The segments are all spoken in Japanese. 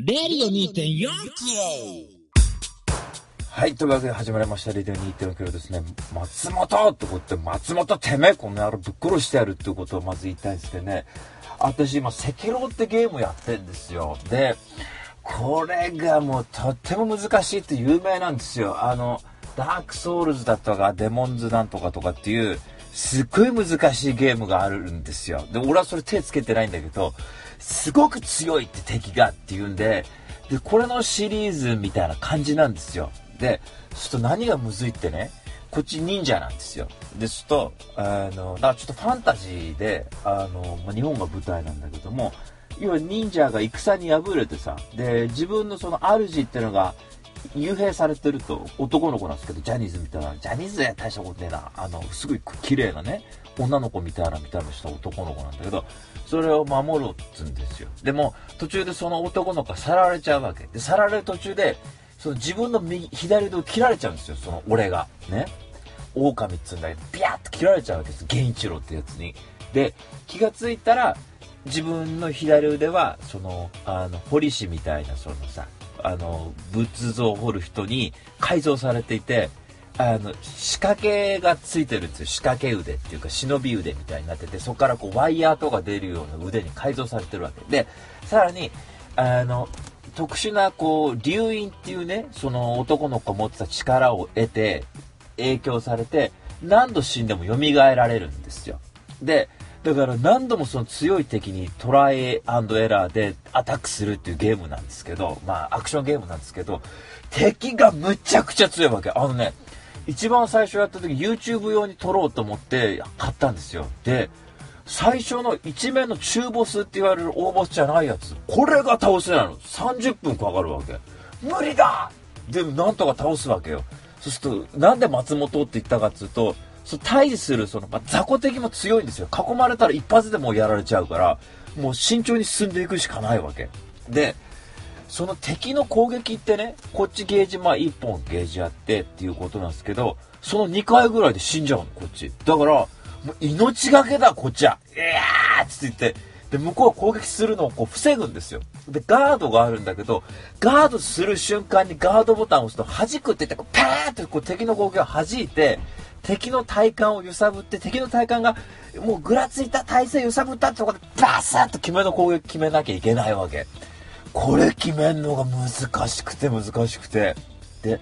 レディオ2.4キロはい、というわけで始まりました、レディオ2.4キロですね。松本ってことで、松本てめえ、この野郎ぶっ殺してやるってことをまず言いたいんですけどね。私今、セキロってゲームやってんですよ。で、これがもうとっても難しいって有名なんですよ。あの、ダークソウルズだとか、デモンズなんとかとかっていう、すっごい難しいゲームがあるんですよ。で、俺はそれ手つけてないんだけど、すごく強いって敵がっていうんで、で、これのシリーズみたいな感じなんですよ。で、ちょっと何がむずいってね、こっち忍者なんですよ。で、ちょっと、あの、だからちょっとファンタジーで、あの、ま、日本が舞台なんだけども、要は忍者が戦に敗れてさ、で、自分のその主っていうのが、幽閉されてると男の子なんですけど、ジャニーズみたいな、ジャニーズや大したことねえな、あの、すごい綺麗なね、女の子みたいな見た目した男の子なんだけど、それを守ろうっつうんですよ。でも、途中でその男の子が去らわれちゃうわけ。で、去られる途中で、その自分の右、左腕を切られちゃうんですよ、その俺が。ね。狼っつうんだけど、ビャーって切られちゃうわけです。源一郎ってやつに。で、気がついたら、自分の左腕は、その、あの、堀氏みたいな、そのさ、あの、仏像を彫る人に改造されていて、あの、仕掛けがついてるんですよ。仕掛け腕っていうか、忍び腕みたいになってて、そこからこう、ワイヤーとか出るような腕に改造されてるわけ。で、さらに、あの、特殊な、こう、流因っていうね、その男の子持ってた力を得て、影響されて、何度死んでも蘇られるんですよ。で、だから何度もその強い敵にトライエラーでアタックするっていうゲームなんですけど、まあアクションゲームなんですけど、敵がむちゃくちゃ強いわけ。あのね、一番最初やった時 YouTube 用に撮ろうと思って買ったんですよ。で、最初の一面の中ボスって言われる大ボスじゃないやつ。これが倒せないの。30分かかるわけ。無理だでもなんとか倒すわけよ。そうすると、なんで松本って言ったかっつうと、そ対する、その、まあ、雑魚敵も強いんですよ。囲まれたら一発でもうやられちゃうから、もう慎重に進んでいくしかないわけ。で、その敵の攻撃ってね、こっちゲージ、まあ1本ゲージあってっていうことなんですけど、その2回ぐらいで死んじゃうの、こっち。だから、もう命がけだ、こっちは。いやーっつって言って、で、向こうは攻撃するのをこう防ぐんですよ。で、ガードがあるんだけど、ガードする瞬間にガードボタンを押すと弾くって言って、こうパーってこう敵の攻撃を弾いて、敵の体幹を揺さぶって、敵の体幹がもうぐらついた体勢揺さぶったってところで、バサッと決めの攻撃決めなきゃいけないわけ。これ決めんのが難しくて難しくて。で、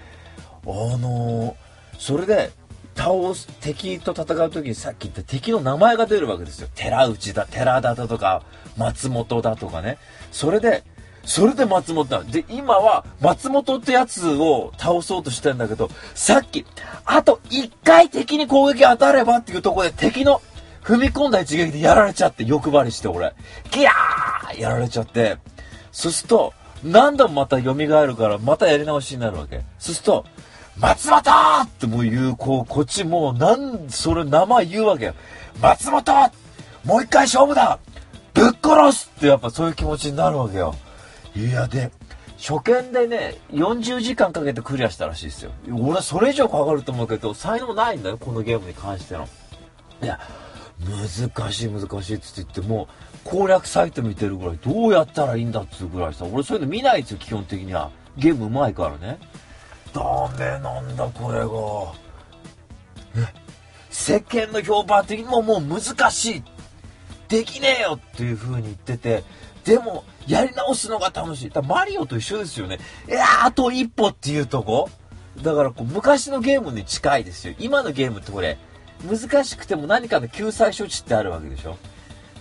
あのー、それで、倒す、敵と戦う時にさっき言った敵の名前が出るわけですよ。寺内だ、寺田だとか、松本だとかね。それで、それで松本だ。で、今は松本ってやつを倒そうとしてんだけど、さっき、あと一回敵に攻撃当たればっていうとこで敵の踏み込んだ一撃でやられちゃって欲張りして俺、ギャーやられちゃって、そうすると、何度もまた蘇るからまたやり直しになるわけ。そうすると、松本ってもう言う、こう、こっちもう、なん、それ名前言うわけよ。松本もう一回勝負だぶっ殺すってやっぱそういう気持ちになるわけよ。いや、で、初見でね、40時間かけてクリアしたらしいですよ。俺はそれ以上かかると思うけど、才能ないんだよ、このゲームに関しての。いや、難しい難しいっつって言っても、攻略サイト見てるぐらい、どうやったらいいんだっつうぐらいさ、俺そういうの見ないですよ、基本的には。ゲームうまいからね。ダメなんだこれが。世間の評判的にももう難しい。できねえよっていう風に言ってて。でもやり直すのが楽しい。だマリオと一緒ですよね。いやあと一歩っていうとこ。だからこう昔のゲームに近いですよ。今のゲームってこれ難しくても何かの救済処置ってあるわけでしょ。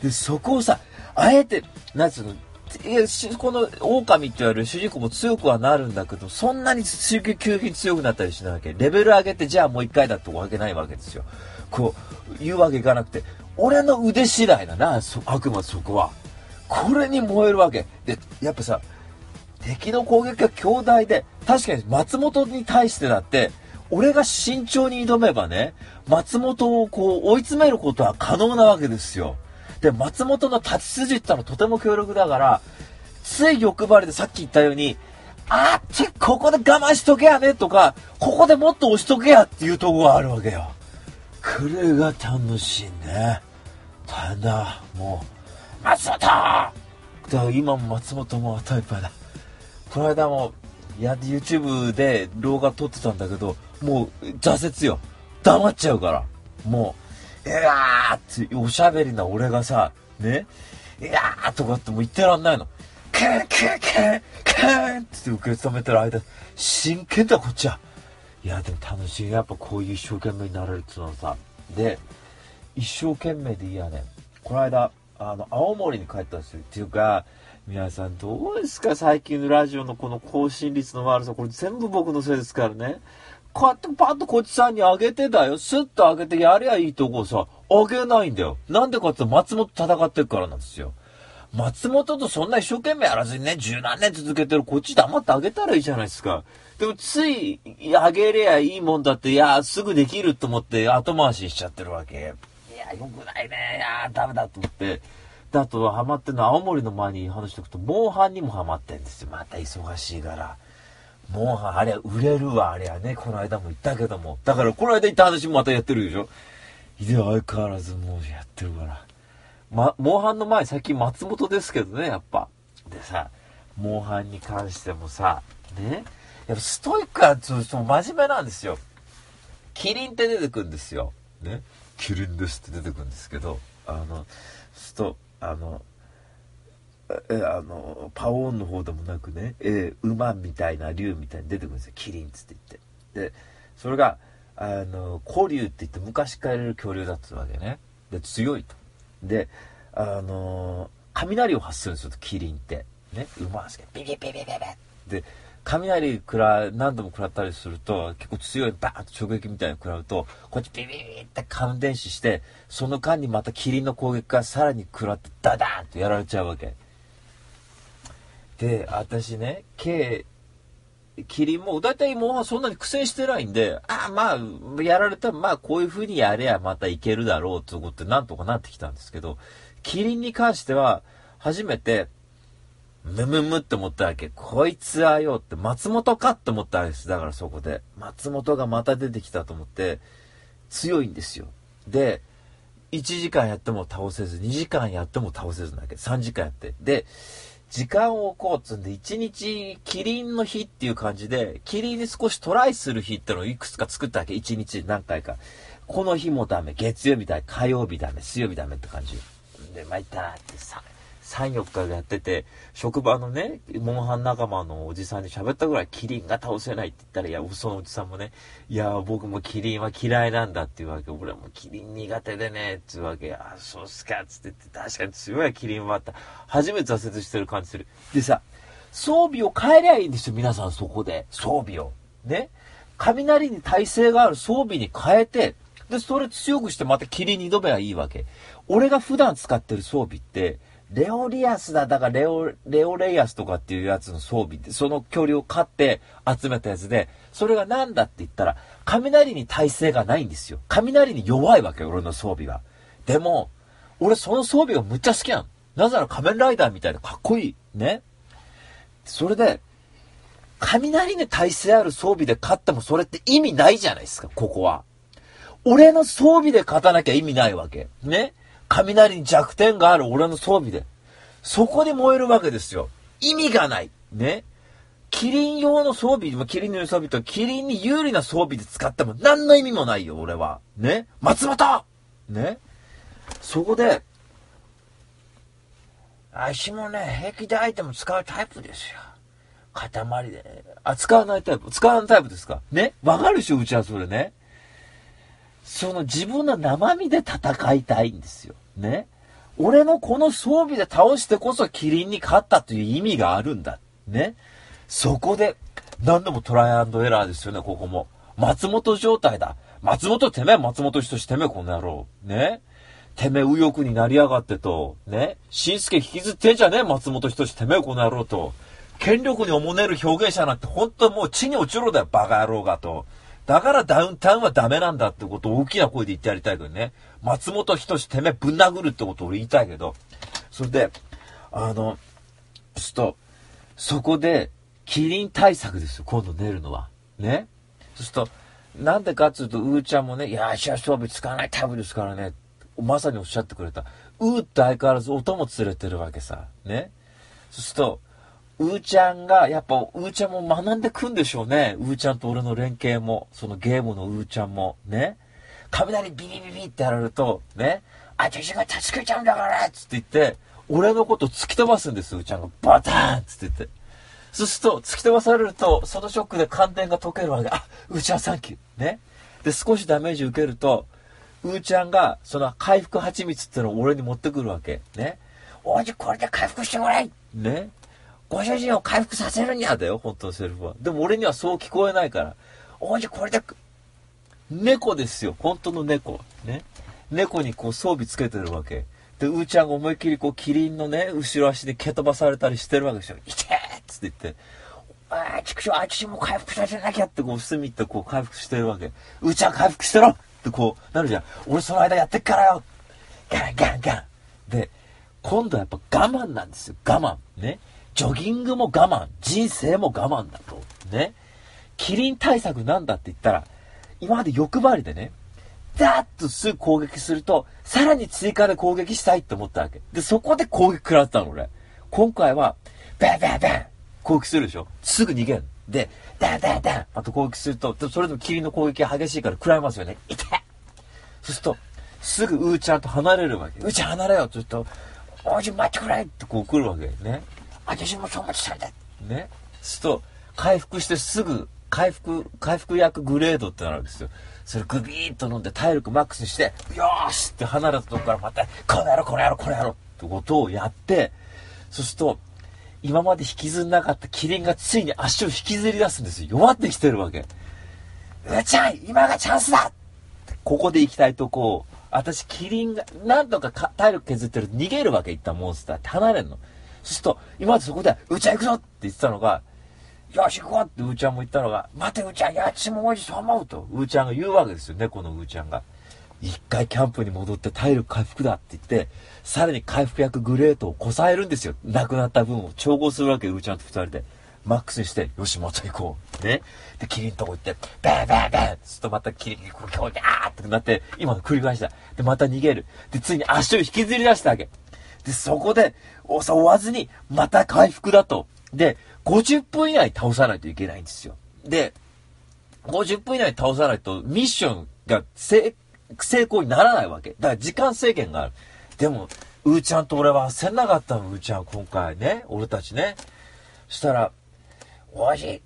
でそこをさあえてなんつうのいや、この狼って言われる主人公も強くはなるんだけど、そんなに急激に強くなったりしないわけ。レベル上げて、じゃあもう一回だってわけないわけですよ。こう、言うわけいかなくて、俺の腕次第だな、あくまでそこは。これに燃えるわけ。で、やっぱさ、敵の攻撃が強大で、確かに松本に対してだって、俺が慎重に挑めばね、松本をこう追い詰めることは可能なわけですよ。で、松本の立ち筋ってのはとても強力だから、つい欲張りでさっき言ったように、あって、ここで我慢しとけやねとか、ここでもっと押しとけやっていうとこがあるわけよ。これが楽しいね。大変だ、もう。松本だ今も松本も頭いっぱいだ。この間も、いや YouTube で動画撮ってたんだけど、もう挫折よ。黙っちゃうから。もう、いやーっておしゃべりな俺がさ、ね、いやーとかってもう言ってらんないの。クークークークーって受け止めてる間、真剣だこっちは。いや、でも楽しい。やっぱこういう一生懸命になれるっていうのはさ。で、一生懸命でいいやね。この間、あの、青森に帰ったんですよ。っていうか、皆さんどうですか最近のラジオのこの更新率の悪さ。これ全部僕のせいですからね。こうやってパッとこっちさんにあげてだよ。スッとあげてやりゃいいとこさ、あげないんだよ。なんでかって松本戦ってるからなんですよ。松本とそんな一生懸命やらずにね、十何年続けてるこっち黙ってあげたらいいじゃないですか。でもつい、あげりゃいいもんだって、いや、すぐできると思って後回ししちゃってるわけ。いや、よくないね。いや、ダメだと思って。で、あとハマってるのは青森の前に話しておくと、モンハンにもハマってんですよ。また忙しいから。モンハン、あれは売れるわ、あれはね。この間も言ったけども。だから、この間言った話もまたやってるでしょ。で、相変わらずもうやってるから。ま、モンハンの前、最近松本ですけどね、やっぱ。でさ、モンハンに関してもさ、ね。やっぱストイックはちょっと真面目なんですよ。キリンって出てくるんですよ。ね。キリンですって出てくるんですけど、あの、すと、あの、あの、パオーンの方でもなくね、えー、馬みたいな竜みたいに出てくるんですよ。キリンっつって言って。で、それが、あの、古竜って言って昔からいる恐竜だったわけね。で、強いと。で、あの、雷を発するんですよ、キリンって。ね、馬ですけど、ビビビビビビで、雷くら、何度も食らったりすると、結構強いバーンと直撃みたいに食らうと、こっちビビビって感電死して、その間にまたキリンの攻撃がさらに食らってダダーンとやられちゃうわけ。で、私ね、K、キリンも、だいたいもうそんなに苦戦してないんで、ああ、まあ、やられたら、まあ、こういう風にやればまたいけるだろうと思ってなんとかなってきたんですけど、キリンに関しては、初めて、むむむって思ったわけ。こいつはよって松本かって思ったわけです。だからそこで。松本がまた出てきたと思って、強いんですよ。で、1時間やっても倒せず、2時間やっても倒せずなわけ。3時間やって。で、時間を置こうっつんで、一日、キリンの日っていう感じで、キリンに少しトライする日ってのをいくつか作ったわけ。一日何回か。この日もダメ。月曜日だ火曜日ダメ。水曜日ダメって感じ。で、参ったなってさ。3、4日やってて、職場のね、モンハン仲間のおじさんに喋ったぐらいキリンが倒せないって言ったら、いや、そのおじさんもね、いや、僕もキリンは嫌いなんだっていうわけ。俺もキリン苦手でね、っていうわけ。あ、そうっすか、つってって、確かに強いキリンはった。初めて挫折してる感じする。でさ、装備を変えりゃいいんですよ、皆さんそこで。装備を。ね。雷に耐性がある装備に変えて、で、それ強くしてまたキリンに挑めばいいわけ。俺が普段使ってる装備って、レオリアスだ、だからレオ、レオレイアスとかっていうやつの装備で、その距離を買って集めたやつで、それが何だって言ったら、雷に耐性がないんですよ。雷に弱いわけよ、俺の装備は。でも、俺その装備がむっちゃ好きなの。なぜなら仮面ライダーみたいなかっこいい。ね。それで、雷に耐性ある装備で勝ってもそれって意味ないじゃないですか、ここは。俺の装備で勝たなきゃ意味ないわけ。ね。雷に弱点がある俺の装備で。そこで燃えるわけですよ。意味がない。ね。キリン用の装備、キリンの装備とキリンに有利な装備で使っても何の意味もないよ、俺は。ね。松本ね。そこで、足もね、平気でアイテム使うタイプですよ。塊で。あ、使わないタイプ。使わないタイプですかねわかるでしょうちはそれね。その自分の生身で戦いたいんですよ。ね。俺のこの装備で倒してこそキリンに勝ったという意味があるんだ。ね。そこで、何度もトライアンドエラーですよね、ここも。松本状態だ。松本てめえ、松本人志てめえ、この野郎。ね。てめえ、右翼になりやがってと。ね。新助引きずってんじゃねえ、松本人志てめえ、この野郎と。権力におもねる表現者なんて本当もう地に落ちろだよ、バカ野郎がと。だからダウンタウンはダメなんだってことを大きな声で言ってやりたいけどね。松本人志てめえぶん殴るってことを俺言いたいけど。それで、あの、ちょっと、そこで、キリン対策ですよ、今度寝るのは。ね。そうすると、なんでかっていうと、うーちゃんもね、いや、足足装備使わないタイプですからね。まさにおっしゃってくれた。うーって相変わらず音も連れてるわけさ。ね。そうすると、うーちゃんが、やっぱ、うーちゃんも学んでくんでしょうね。うーちゃんと俺の連携も、そのゲームのうーちゃんも、ね。雷ビリビリってやられると、ね。私が助けちゃうんだからつって言って、俺のこと突き飛ばすんです、うーちゃんが。バターンつって言って。そうすると、突き飛ばされると、そのショックで感電が解けるわけ。あ、うーちゃんサンキュー。ね。で、少しダメージ受けると、うーちゃんが、その回復蜂蜜ってのを俺に持ってくるわけ。ね。おじ、これで回復してくれね。ご主人を回復させるにゃだよ、本当のセリフは。でも俺にはそう聞こえないから。おじ、これで、猫ですよ、本当の猫。ね。猫にこう装備つけてるわけ。で、うーちゃんが思いっきりこう、キリンのね、後ろ足で蹴飛ばされたりしてるわけですよ。いてーっつって言って、ああ、畜生、あっちも回復させなきゃってこう、隅ってこう、回復してるわけ。うーちゃん回復してろってこう、なるじゃん。俺その間やってっからよガンガンガンで、今度はやっぱ我慢なんですよ。我慢。ね。ジョギングも我慢、人生も我慢だと。ね。キリン対策なんだって言ったら、今まで欲張りでね、ダーッとすぐ攻撃すると、さらに追加で攻撃したいって思ったわけ。で、そこで攻撃食らったの、俺。今回は、バンバンバン攻撃するでしょすぐ逃げる。で、ダンダンダンあと攻撃すると、それでもキリンの攻撃が激しいから食らいますよね。痛いそうすると、すぐうーちゃんと離れるわけ。うーちゃん離れよって言うと、おじ待ってくれってこう来るわけね。私もそう思ってたんだ。ね。すると、回復してすぐ、回復、回復薬グレードってなるんですよ。それグビーッと飲んで体力マックスにして、よしって離れたとこからまた、この野郎、この野郎、この野郎ってことをやって、そうすると、今まで引きずんなかったキリンがついに足を引きずり出すんですよ。弱ってきてるわけ。うーちゃん、今がチャンスだここで行きたいとこう、私、キリンが、なんとか体力削ってる逃げるわけ、いったモンスターって離れんの。そうすると、今までそこで、うーちゃん行くぞって言ってたのが、よし行こうってうーちゃんも言ったのが、待てうーちゃん、やちもおじそう思うと、うーちゃんが言うわけですよ、猫のうーちゃんが。一回キャンプに戻って体力回復だって言って、さらに回復薬グレートをこさえるんですよ。亡くなった分を調合するわけ、うーちゃんと二人で。マックスにして、よし、また行こう。ね。で、キリンとこ行って、バンバンバンするとまたキリンにこう、今日あーってなって、今の繰り返した。で、また逃げる。で、ついに足を引きずり出したわけ。で、そこで、追わずに、また回復だと。で、50分以内倒さないといけないんですよ。で、50分以内倒さないと、ミッションが成功にならないわけ。だから時間制限がある。でも、うーちゃんと俺は焦んなかったの、うーちゃん、今回ね。俺たちね。したら、おじ、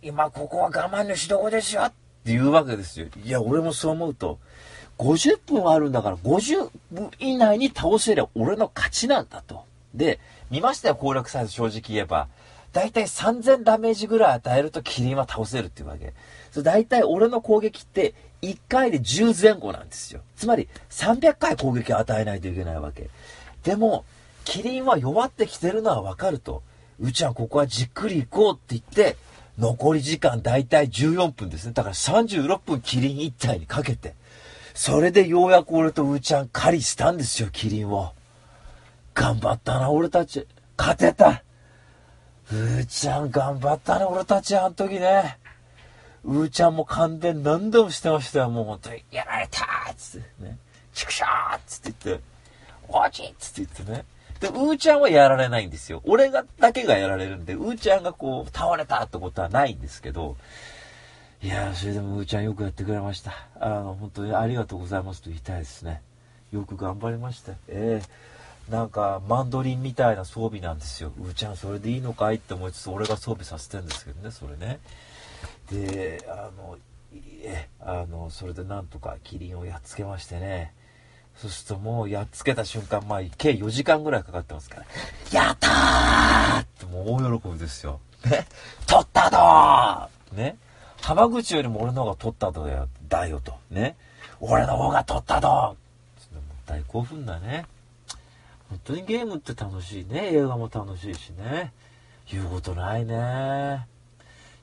今ここは我慢のしどこですよって言うわけですよ。いや、俺もそう思うと、50分あるんだから50分以内に倒せりゃ俺の勝ちなんだと。で、見ましたよ、攻略サイズ正直言えば。だいたい3000ダメージぐらい与えるとキリンは倒せるっていうわけ。それだいたい俺の攻撃って1回で10前後なんですよ。つまり300回攻撃を与えないといけないわけ。でも、キリンは弱ってきてるのはわかると。うちはここはじっくり行こうって言って、残り時間だいたい14分ですね。だから36分キリン1体にかけて。それでようやく俺とうーちゃん狩りしたんですよ、キリンを。頑張ったな、俺たち。勝てた。うーちゃん頑張ったね、俺たち、あの時ね。うーちゃんも感電何度もしてましたよ、もう本当に。やられたーつってね。チクショーっつって言って、おじっつって言ってね。で、うーちゃんはやられないんですよ。俺が、だけがやられるんで、うーちゃんがこう、倒れたってことはないんですけど、いや、それでもうーちゃんよくやってくれました。あの、本当にありがとうございますと言いたいですね。よく頑張りました。ええー、なんか、マンドリンみたいな装備なんですよ。うーちゃんそれでいいのかい？って思いつつ、俺が装備させてんですけどね、それね。で、あの、え、あの、それでなんとかキリンをやっつけましてね。そうするともうやっつけた瞬間、まあ、計4時間ぐらいかかってますから、やったーってもう大喜びですよ。ね取ったどーね浜口よりも俺の方が取ったどよ、だよと。ね俺の方が取ったど大興奮だね。本当にゲームって楽しいね。映画も楽しいしね。言うことないね。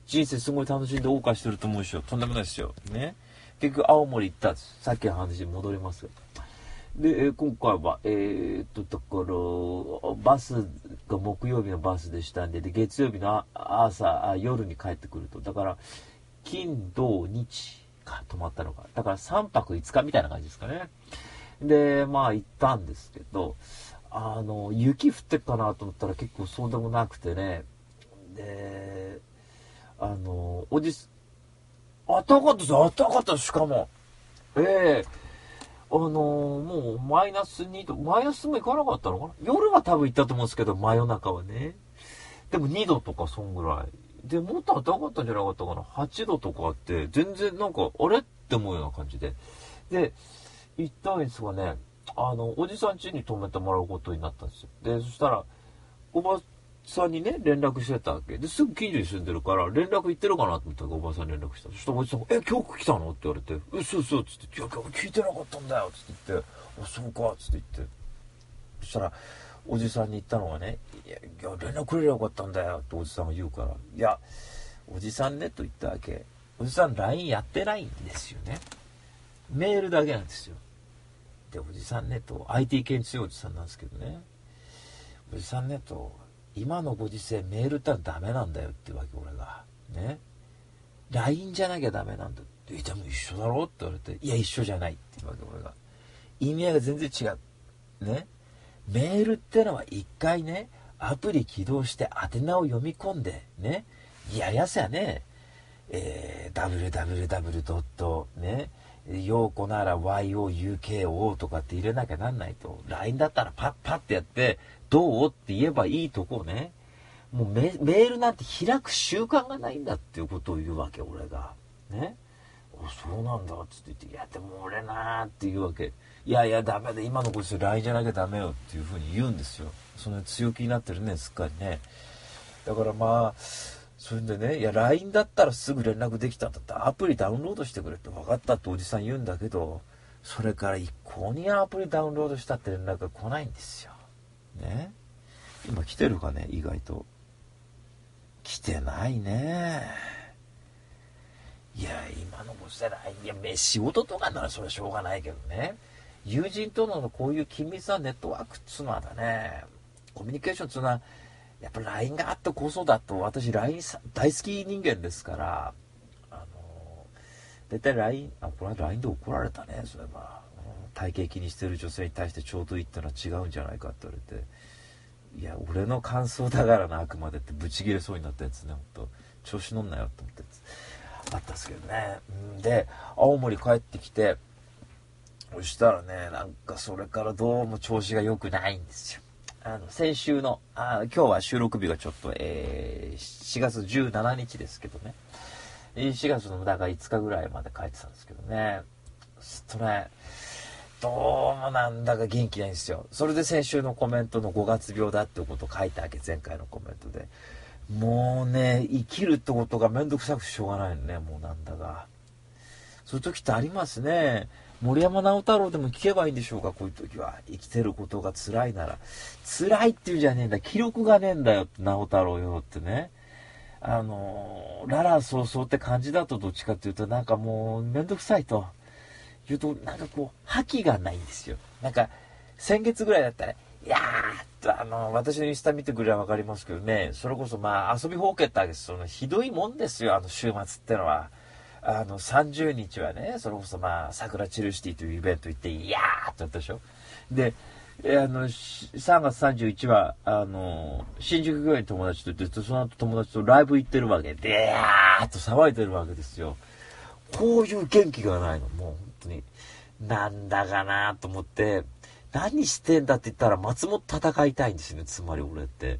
人生すごい楽しんで謳歌してると思うでしょ。とんでもないですよ。ね。結局青森行ったさっきの話に戻りますで、え今回は、えー、っと、だから、バスが木曜日のバスでしたんで、で、月曜日の朝、夜に帰ってくると。だから、金、土、日か泊まったのか。だから3泊5日みたいな感じですかね。で、まあ行ったんですけど、あの、雪降ってっかなと思ったら結構そうでもなくてね。で、あの、おじす、あったかったですあったかったしかも。ええー、あのもうマイナス2度、マイナスも行かなかったのかな夜は多分行ったと思うんですけど、真夜中はね。でも2度とかそんぐらいで、もっと暖かかったんじゃなかったかな ?8 度とかあって、全然なんか、あれ？って思うような感じで。で、行ったんですがね、あの、おじさん家に泊めてもらうことになったんですよ。で、そしたら、おばさんにね、連絡してたわけ。で、すぐ近所に住んでるから、連絡行ってるかなと思ったら、おばさんに連絡した。そしたらおじさんが、え、今日来たの？って言われて、え、そうそう、つって、いや、今日聞いてなかったんだよ、つって言って、あ、そうか、つって言って。そしたら、おじさんに言ったのがね、いや、連絡くれりゃよかったんだよ、っておじさんが言うから、いや、おじさんね、と言ったわけ。おじさん LINE やってないんですよね。メールだけなんですよ。で、おじさんね、と、IT 系に強いおじさんなんですけどね。おじさんね、と、今のご時世メールってのはダメなんだよってわけ、俺が。ね。LINE じゃなきゃダメなんだって。え、でも一緒だろって言われて、いや、一緒じゃないっていうわけ、俺が。意味合いが全然違う。ね。メールってのは一回ね、アプリ起動して宛名を読み込んで、ね。いややすやね、えー、www. ね、ようこなら YOUKO とかって入れなきゃなんないと。LINE だったらパッパッってやって、どうって言えばいいとこをね、もうメールなんて開く習慣がないんだっていうことを言うわけ、俺が。ね。おそうなんだっつって言って、いや、でも俺なって言うわけ。いやいや、ダメだ、今のご時世 LINE じゃなきゃダメよっていうふうに言うんですよ。その強気になってるね、すっかりね。だからまあ、それでね、いや、LINE だったらすぐ連絡できたんだったらアプリダウンロードしてくれって分かったっておじさん言うんだけど、それから一向にアプリダウンロードしたって連絡が来ないんですよ。ね。今来てるかね、意外と。来てないね。いや、今のご時世 LINE、いや、仕事とかならそれはしょうがないけどね。友人とのこういう緊密なネットワークっつうのはだね、コミュニケーションっつうのは、やっぱ LINE があってこそだと、私 LINE 大好き人間ですから、あの、大体 LINE、あ、この間 LINE で怒られたね、それは。うん体型気にしてる女性に対してちょうどいいってのは違うんじゃないかって言われて、いや、俺の感想だからな、あくまでってブチ切れそうになったやつね、ほんと。調子乗んなよって思ったやつ。あったんですけどね。で、青森帰ってきて、そしたらね、なんかそれからどうも調子が良くないんですよ。あの、先週の、あ今日は収録日がちょっと、えー、4月17日ですけどね。4月のだから5日ぐらいまで帰ってたんですけどね。すっとね、どうもなんだか元気ないんですよ。それで先週のコメントの5月病だってことを書いたわけ、前回のコメントで。もうね、生きるってことがめんどくさくてしょうがないのね、もうなんだが。そういう時ってありますね。森山直太朗でも聞けばいいんでしょうか、こういう時は。生きてることが辛いなら。辛いっていうんじゃねえんだ。記録がねえんだよって、直太朗よってね。あのー、ララそうそうって感じだとどっちかっていうと、なんかもうめんどくさいと。言うと、なんかこう、覇気がないんですよ。なんか、先月ぐらいだったら、いやーと、あの、私のインスタ見てくればわかりますけどね、それこそまあ、遊びほうけたわけです。その、ひどいもんですよ、あの週末ってのは。あの、30日はね、それこそまあ、桜チルシティというイベント行って、いやーってやったでしょ。で、あの、3月31は、あの、新宿御苑に友達と行って、その後友達とライブ行ってるわけで、いやーっと騒いでるわけですよ。こういう元気がないの、もう本当に。なんだかなと思って、何してんだって言ったら松本戦いたいんですよね、つまり俺って。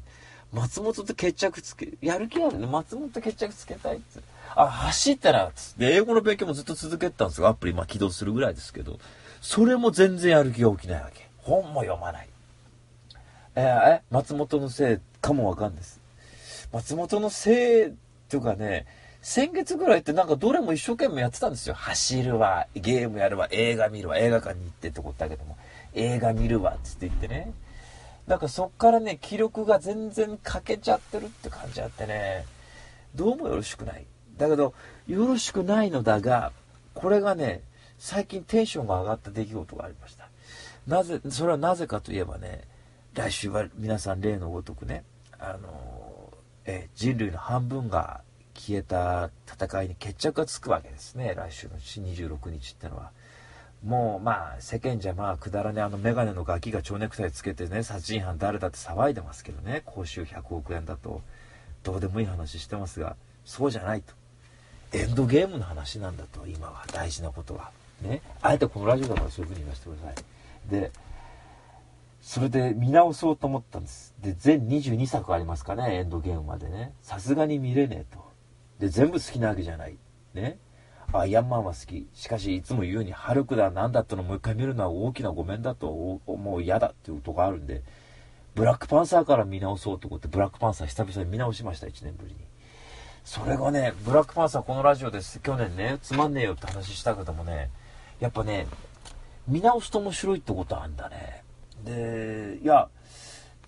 松本と決着つけ、やる気あるね。松本と決着つけたいって。あ、走ったら、つって、英語の勉強もずっと続けてたんですよ。アプリ、まあ起動するぐらいですけど。それも全然やる気が起きないわけ。本も読まない。えーえ、松本のせいかもわかんないです。松本のせいっていうかね、先月ぐらいってなんかどれも一生懸命やってたんですよ。走るわ、ゲームやるわ、映画見るわ、映画館に行ってってことだけども、映画見るわ、つって言ってね。なんかそっからね、気力が全然欠けちゃってるって感じあってね、どうもよろしくない。だけど、よろしくないのだが、これがね、最近テンションが上がった出来事がありました。なぜ、それはなぜかといえばね、来週は皆さん例のごとくね、あの、え人類の半分が消えた戦いに決着がつくわけですね、来週の26日ってのは。もうまあ世間じゃまあくだらねあのメガネのガキが蝶ネクタイつけてね殺人犯誰だって騒いでますけどね報酬100億円だとどうでもいい話してますがそうじゃないとエンドゲームの話なんだと、今は大事なことは。ね。あえてこのラジオだからそういうふうに言わせてください。で、それで見直そうと思ったんです。で、全22作ありますかね、エンドゲームまでね。さすがに見れねえと。で、全部好きなわけじゃない。ね。アイアンマンは好き。しかし、いつも言うように、ハルクだ、なんだったのもう一回見るのは大きなごめんだと、もう嫌だっていうことこあるんで、ブラックパンサーから見直そうと思って、ブラックパンサー久々に見直しました、1年ぶりに。それがね、ブラックパンサーこのラジオです。去年ね、つまんねえよって話したけどもね、やっぱね、見直すと面白いってことあんだね。で、いや、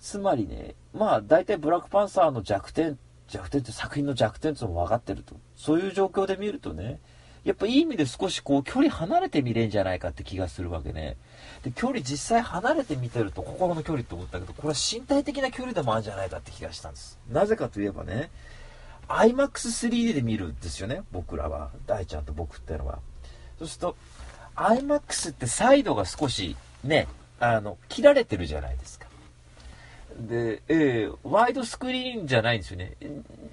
つまりね、まあ大体ブラックパンサーの弱点、弱点って作品の弱点ってのも分かってると。そういう状況で見るとね、やっぱいい意味で少しこう距離離れて見れんじゃないかって気がするわけね。で、距離実際離れて見てると心の距離って思ったけど、これは身体的な距離でもあるんじゃないかって気がしたんです。なぜかといえばね、IMAX3D で見るんですよね、僕らは。大ちゃんと僕ってのは。そうすると、IMAX ってサイドが少しね、あの、切られてるじゃないですか。で、えー、ワイドスクリーンじゃないんですよね。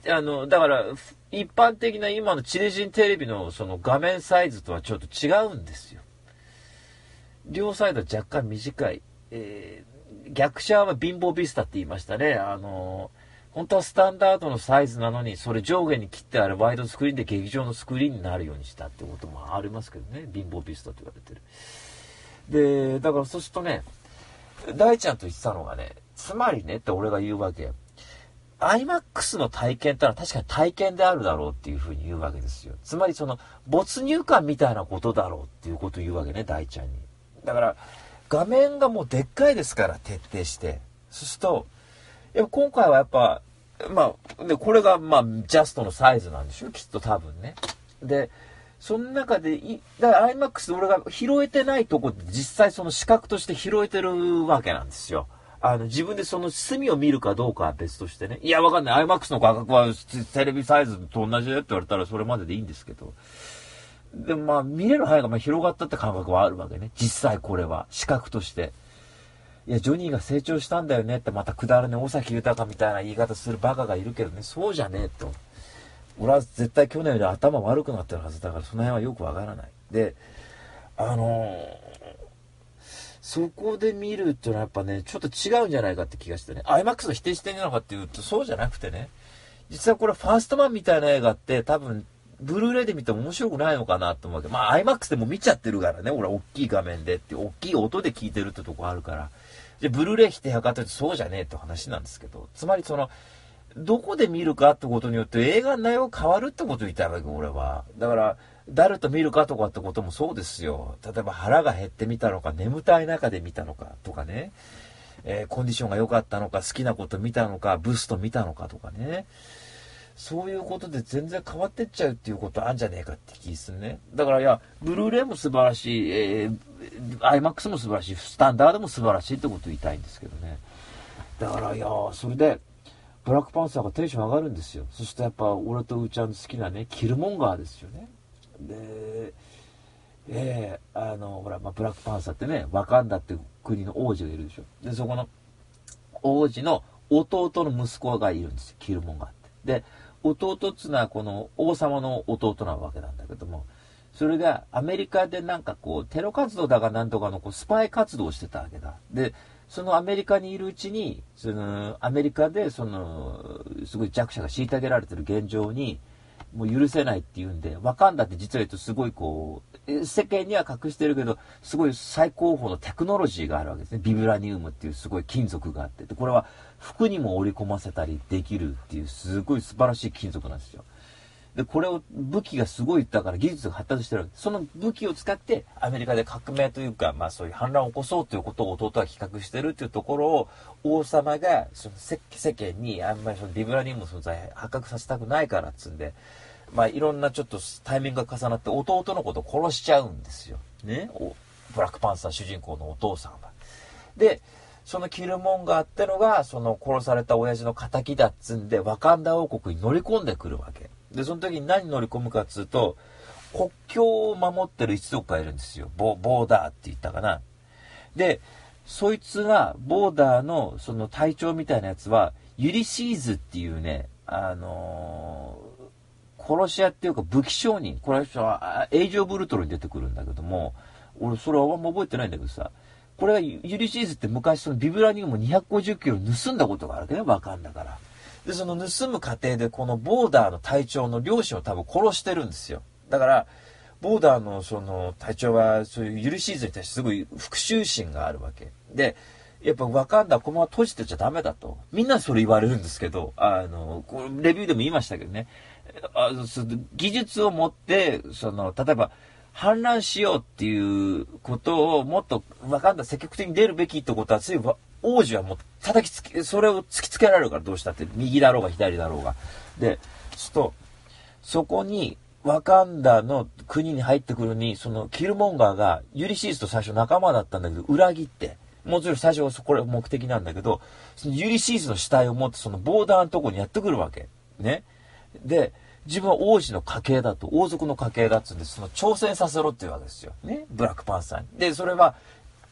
あの、だから、一般的な今のチリジンテレビのその画面サイズとはちょっと違うんですよ。両サイド若干短い。えー、逆者は貧乏ビスタって言いましたね。あの本当はスタンダードのサイズなのに、それ上下に切ってあるワイドスクリーンで劇場のスクリーンになるようにしたってこともありますけどね。貧乏ビスタと言われてる。で、だからそうするとね、大ちゃんと言ってたのがね、つまりねって俺が言うわけ。IMAX の体験ってのは確かに体験であるだろうっていうふうに言うわけですよ。つまりその没入感みたいなことだろうっていうことを言うわけね、大ちゃんに。だから、画面がもうでっかいですから、徹底して。そうすると、や今回はやっぱ、まあ、で、これがまあ、ジャストのサイズなんでしょ？きっと多分ね。で、その中でい、だから IMAX で俺が拾えてないとこって実際その視覚として拾えてるわけなんですよ。あの、自分でその隅を見るかどうかは別としてね。いや、わかんない。IMAX の価格はテレビサイズと同じだよって言われたらそれまででいいんですけど。でもまあ、見れる範囲がまあ広がったって感覚はあるわけね。実際これは。視覚として。いや、ジョニーが成長したんだよねってまたくだらね、尾崎豊みたいな言い方するバカがいるけどね、そうじゃねえと。俺は絶対去年より頭悪くなってるはずだから、その辺はよくわからない。で、あのーそこで見るっていうのはやっぱね、ちょっと違うんじゃないかって気がしてね。IMAX の否定してんのかっていうと、そうじゃなくてね、実はこれファーストマンみたいな映画って多分、ブルーレイで見ても面白くないのかなと思うけど、まあ IMAX でも見ちゃってるからね、俺は大きい画面でって、大きい音で聞いてるってとこあるから。でブルーレイ否定かってそうじゃねえって話なんですけど、つまりその、どこで見るかってことによって映画の内容変わるってことを言いたいわけ、俺は。だから、誰と見るかとかってこともそうですよ。例えば腹が減ってみたのか、眠たい中で見たのかとかね。えー、コンディションが良かったのか、好きなこと見たのか、ブスト見たのかとかね。そういうことで全然変わってっちゃうっていうことあるんじゃねえかって気するね。だからいや、ブルーレイも素晴らしい、えー、IMAX も素晴らしい、スタンダードも素晴らしいってことを言いたいんですけどね。だからいやそれで、ブラックパンサーがテンション上がるんですよ。そしてやっぱ俺とうーちゃんの好きなね、キルモンガーですよね。で、えー、あの、ほら、まあ、ブラックパンサーってね、ワカンダって国の王子がいるでしょ。で、そこの王子の弟の息子がいるんですよ。キルモンガーって。で、弟っつうのはこの王様の弟なわけなんだけども、それがアメリカでなんかこう、テロ活動だかなんとかのこうスパイ活動をしてたわけだ。で、そのアメリカにいるうちに、そのアメリカでその、すごい弱者が虐げられてる現状に、もう許せないっていうんで、ワカンダって実は言うとすごいこう、世間には隠してるけど、すごい最高峰のテクノロジーがあるわけですね。ビブラニウムっていうすごい金属があって。で、これは服にも織り込ませたりできるっていうすごい素晴らしい金属なんですよ。で、これを武器がすごいだから技術が発達してるわけその武器を使ってアメリカで革命というか、まあそういう反乱を起こそうということを弟は企画してるっていうところを王様がその世間にあんまりそのビブラニウムの存在発覚させたくないからっつんで、まあいろんなちょっとタイミングが重なって弟のことを殺しちゃうんですよ。ね。ブラックパンサー主人公のお父さんは。で、そのキルモンガーってのが、その殺された親父の仇だっつんで、ワカンダ王国に乗り込んでくるわけ。で、その時に何乗り込むかっつうと、国境を守ってる一族がいるんですよ。ボボーダーって言ったかな。で、そいつが、ボーダーのその隊長みたいなやつは、ユリシーズっていうね、あのー、殺し屋っていうか武器商人、これはエイジオブルトロに出てくるんだけども、俺それはあんま覚えてないんだけどさ、これはユリシーズって昔そのビブラニウム250キロ盗んだことがあるわけね、わかんだから。で、その盗む過程でこのボーダーの隊長の両親を多分殺してるんですよ。だから、ボーダーのその隊長はそういうユリシーズに対してすごい復讐心があるわけ。で、やっぱわかんだ駒は閉じてちゃダメだと。みんなそれ言われるんですけど、あの、これレビューでも言いましたけどね。あ技術を持って、その、例えば、反乱しようっていうことをもっとわかんだ積極的に出るべきってことは、つい王子はもう叩きつけ、それを突きつけられるからどうしたって、右だろうが左だろうが。で、すると、そこに、ワカンダの国に入ってくるに、そのキルモンガーがユリシーズと最初仲間だったんだけど、裏切って、もちろん最初はそこれ目的なんだけど、そのユリシーズの死体を持ってそのボーダーのとこにやってくるわけ。ね。で、自分は王子の家系だと、王族の家系だっつうんで、その挑戦させろっていうわけですよ。ね。ブラックパンサーに。で、それは、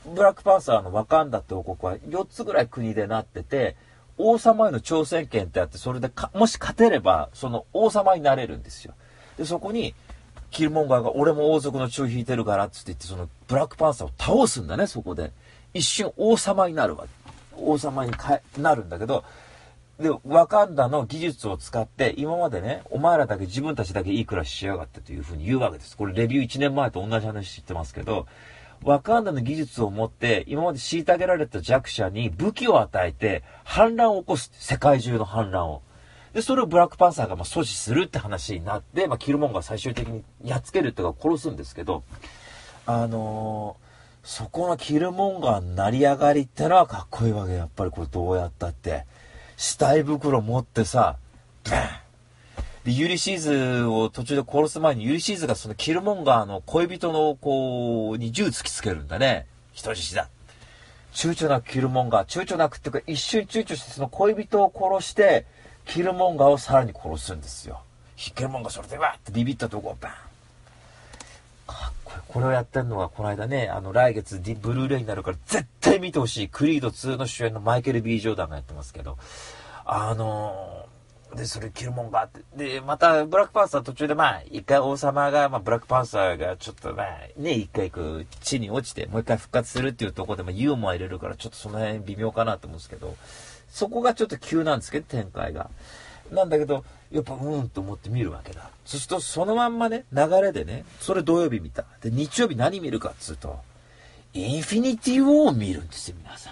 ブラックパンサーのワカンダって王国は4つぐらい国でなってて、王様への挑戦権ってあって、それでもし勝てれば、その王様になれるんですよ。で、そこに、キルモンガーが俺も王族の血を引いてるからっつって言って、そのブラックパンサーを倒すんだね、そこで。一瞬王様になるわけ。王様になるんだけど、で、ワカンダの技術を使って、今までね、お前らだけ自分たちだけいい暮らししやがってというふうに言うわけです。これレビュー1年前と同じ話知ってますけど、ワカンダの技術を持って、今まで虐げられた弱者に武器を与えて、反乱を起こす。世界中の反乱を。で、それをブラックパンサーがま阻止するって話になって、まあ、キルモンが最終的にやっつけるってか殺すんですけど、あのーそこのキルモンガーの成り上がりってのはかっこいいわけやっぱりこれどうやったって死体袋持ってさバン。でユリシーズを途中で殺す前にユリシーズがそのキルモンガーの恋人の子に銃突きつけるんだね。人質だ。躊躇なくキルモンガー躊躇なくっていうか一瞬躊躇してその恋人を殺してキルモンガーをさらに殺すんですよ。キルモンガーそれでわってビビったとこをバン。これをやってるのが、この間ね、あの、来月ブルーレイになるから絶対見てほしい、クリード2の主演のマイケル・ B・ ジョーダンがやってますけど、あのー、で、それ着るもんがあって、で、また、ブラックパンサー途中で、まあ、一回王様が、まあ、ブラックパンサーがちょっと、まあ、ね、一回こう、地に落ちて、もう一回復活するっていうところで、まあ、ユーモア入れるから、ちょっとその辺微妙かなと思うんですけど、そこがちょっと急なんですけど、展開が。なんだけど、やっぱ、うんと思って見るわけだ。そうすると、そのまんまね、流れでね、それ土曜日見た。で、日曜日何見るかっつうと、インフィニティ・ウォーを見るんですよ、皆さ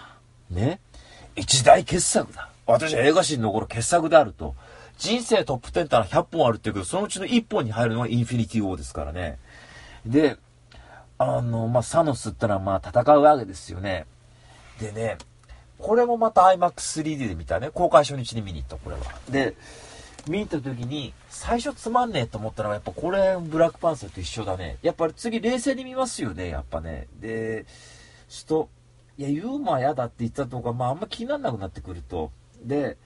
ん。ね。一大傑作だ。私は映画史に残る傑作であると。人生トップ10ってのは100本あるって言うけど、そのうちの1本に入るのがインフィニティ・ウォーですからね。で、あの、まあ、サノスってのはまあ戦うわけですよね。でね、これもまた IMAX3D で見たね。公開初日に見に行った、これは。で、見に行った時に、最初つまんねえと思ったのは、やっぱこれ、ブラックパンサーと一緒だね。やっぱり次冷静に見ますよね、やっぱね。で、ちょっと、いや、ユーモア嫌だって言ったとか、まああんま気にならなくなってくると。で、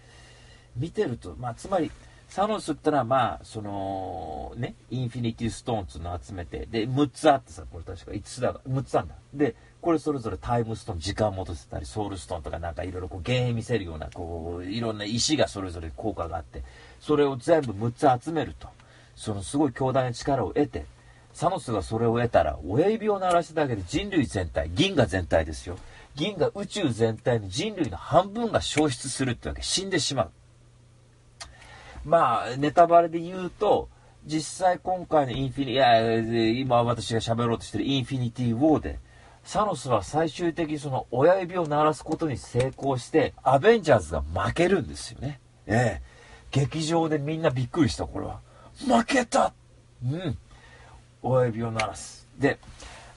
見てると、まあつまり、サノスってのは、まあ、その、ね、インフィニティストーンっていうのを集めて、で、6つあってさ、これ確か5つだ、6つあんだ。で、これそれぞれタイムストーン、時間戻せたり、ソウルストーンとかなんかいろいろこう幻影見せるような、こう、いろんな石がそれぞれ効果があって、それを全部6つ集めると。そのすごい強大な力を得て、サノスがそれを得たら、親指を鳴らしただけで人類全体、銀河全体ですよ。銀河宇宙全体の人類の半分が消失するってわけ。死んでしまう。まあ、ネタバレで言うと、実際今回のインフィニ、いや、今私が喋ろうとしてるインフィニティ・ウォーで、サノスは最終的にその親指を鳴らすことに成功して、アベンジャーズが負けるんですよね。ええ。劇場でみんなびっくりした、これは。負けたうん。親指を鳴らす。で、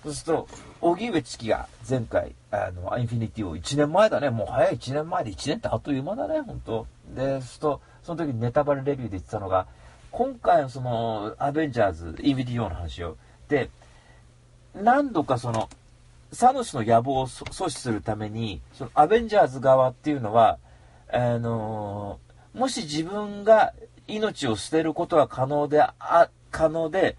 そうすると、荻上チキが前回、あの、インフィニティを1年前だね。もう早い1年前で1年ってあっという間だね、本当で、そうすると、その時にネタバレレビューで言ってたのが、今回のその、アベンジャーズ、インフィニティの話を、で、何度かその、サノスの野望を阻止するために、そのアベンジャーズ側っていうのは、あのー、もし自分が命を捨てることは可能で、あ、可能で、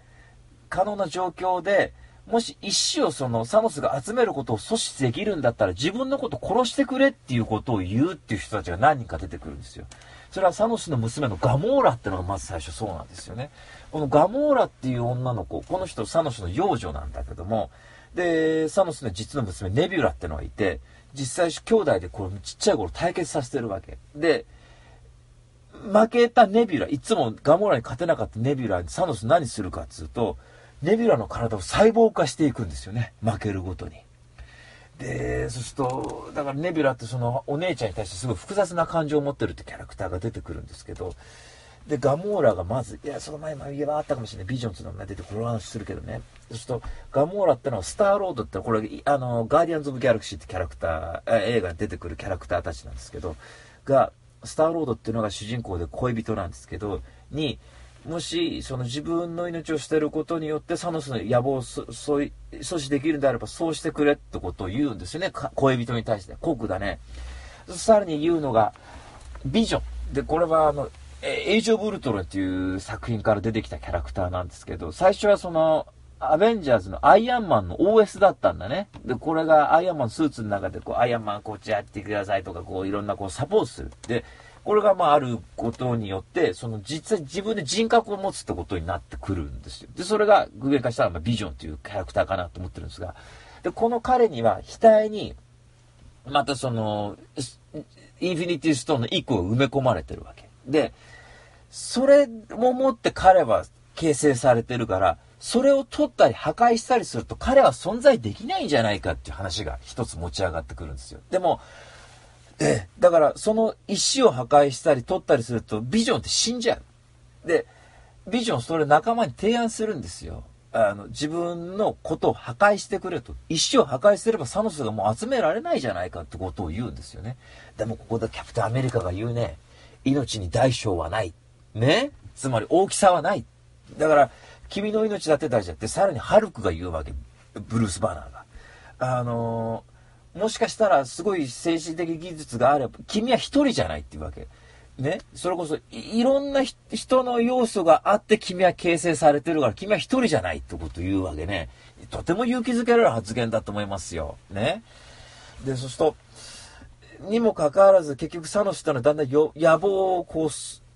可能な状況で、もし石をそのサノスが集めることを阻止できるんだったら自分のこと殺してくれっていうことを言うっていう人たちが何人か出てくるんですよ。それはサノスの娘のガモーラってのがまず最初そうなんですよね。このガモーラっていう女の子、この人サノスの幼女なんだけども、で、サノスの実の娘ネビュラってのがいて、実際兄弟でこのちっちゃい頃対決させてるわけ。で、負けたネビュラ、いつもガモーラに勝てなかったネビュラにサノス何するかっつうと、ネビュラの体を細胞化していくんですよね。負けるごとに。で、そうすると、だからネビュラってそのお姉ちゃんに対してすごい複雑な感情を持ってるってキャラクターが出てくるんですけど、で、ガモーラがまず、いや、その前も言えばあったかもしれない。ビジョンっていうのが出てこの話するけどね。そうすると、ガモーラってのはスターロードってこれ、あの、ガーディアンズ・オブ・ギャラクシーってキャラクター、映画に出てくるキャラクターたちなんですけど、が、スターロードっていうのが主人公で恋人なんですけど、に、もし、その自分の命を捨てることによってサノスの野望を阻止できるんであれば、そうしてくれってことを言うんですよね。恋人に対して。酷だね。さらに言うのが、ビジョン。で、これはあの、えエイジ・オブ・ウルトロンっていう作品から出てきたキャラクターなんですけど、最初はその、アベンジャーズのアイアンマンの OS だったんだね。で、これがアイアンマンスーツの中で、こう、アイアンマンこっちやってくださいとか、こう、いろんなこう、サポートする。で、これがまああることによって、その実際自分で人格を持つってことになってくるんですよ。で、それが具現化したらまあビジョンっていうキャラクターかなと思ってるんですが、で、この彼には額に、またその、インフィニティストーンの1個が埋め込まれてるわけ。で、それももって彼は形成されてるから、それを取ったり破壊したりすると彼は存在できないんじゃないかっていう話が一つ持ち上がってくるんですよ。でも、えだから、その石を破壊したり取ったりすると、ビジョンって死んじゃう。で、ビジョンそれ仲間に提案するんですよ。あの、自分のことを破壊してくれと。石を破壊すればサノスがもう集められないじゃないかってことを言うんですよね。でもここでキャプテンアメリカが言うね。命に大小はない。ね？つまり大きさはない。だから、君の命だって大事だって、さらにハルクが言うわけ。ブルース・バーナーが。あのーもしかしたらすごい精神的技術があれば、君は一人じゃないっていうわけ。ね？それこそい、ろんな人の要素があって君は形成されてるから、君は一人じゃないってことを言うわけね。とても勇気づけられる発言だと思いますよ。ね？で、そうすると、にもかかわらず結局サノスってのはだんだん野望をこ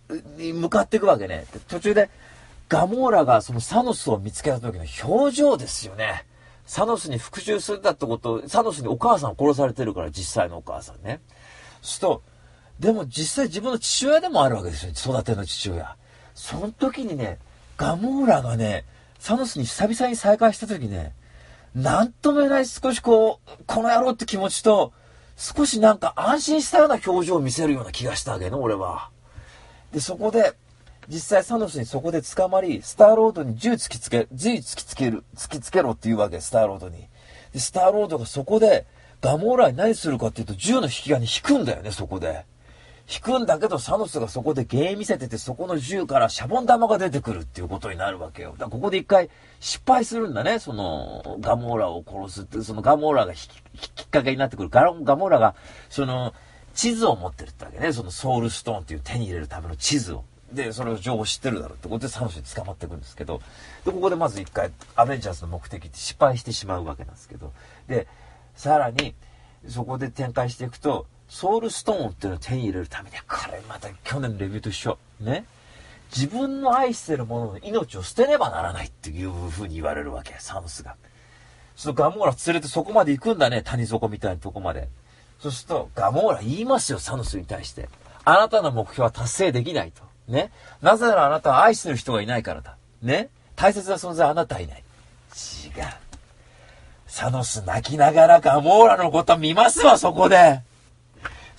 う、に向かっていくわけね。途中でガモーラがそのサノスを見つけた時の表情ですよね。サノスに復讐するんだってこと、サノスにお母さんを殺されてるから、実際のお母さんね。すると、でも実際自分の父親でもあるわけですよ。育ての父親。その時にね、ガモーラがね、サノスに久々に再会した時ね、なんとも言えない少しこう、この野郎って気持ちと、少しなんか安心したような表情を見せるような気がしたわけね、俺は。で、そこで、実際サノスにそこで捕まり、スターロードに銃突きつけ、銃突きつける、突きつけろって言うわけ、スターロードに。で、スターロードがそこで、ガモーラに何するかっていうと、銃の引き金引くんだよね、そこで。引くんだけど、サノスがそこで原因見せてて、そこの銃からシャボン玉が出てくるっていうことになるわけよ。だからここで一回失敗するんだね、その、ガモーラを殺すって、そのガモーラがきっかけになってくる。ガガモーラが、その、地図を持ってるってわけね。そのソウルストーンっていう手に入れるための地図を。で、それを情報知ってるだろうってことでサノスに捕まっていくんですけど、で、ここでまず一回、アベンジャーズの目的って失敗してしまうわけなんですけど、で、さらに、そこで展開していくと、ソウルストーンっていうのを手に入れるためには、これまた去年のレビューと一緒。ね。自分の愛してるものの命を捨てねばならないっていうふうに言われるわけ、サムスが。そのガモーラ連れてそこまで行くんだね、谷底みたいなとこまで。そうすると、ガモーラ言いますよ、サノスに対して。あなたの目標は達成できないと。ね。なぜならあなたは愛してる人がいないからだ。ね。大切な存在あなたはいない。違う。サノス泣きながらガモーラのこと見ますわ、そこで。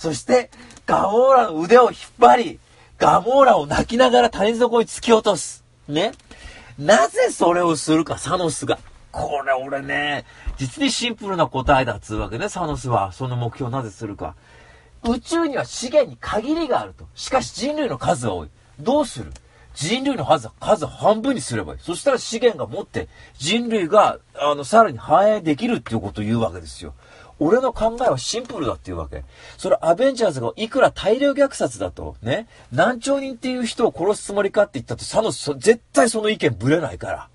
そして、ガモーラの腕を引っ張り、ガモーラを泣きながら谷底に突き落とす。ね。なぜそれをするか、サノスが。これ俺ね、実にシンプルな答えだっつうわけね、サノスは。その目標をなぜするか。宇宙には資源に限りがあると。しかし人類の数は多い。どうする？人類の数は、数半分にすればいい。そしたら資源が持って、人類が、あの、さらに繁栄できるっていうことを言うわけですよ。俺の考えはシンプルだっていうわけ。それアベンジャーズがいくら大量虐殺だと、ね、何兆人っていう人を殺すつもりかって言ったって、サノス、絶対その意見ぶれないから。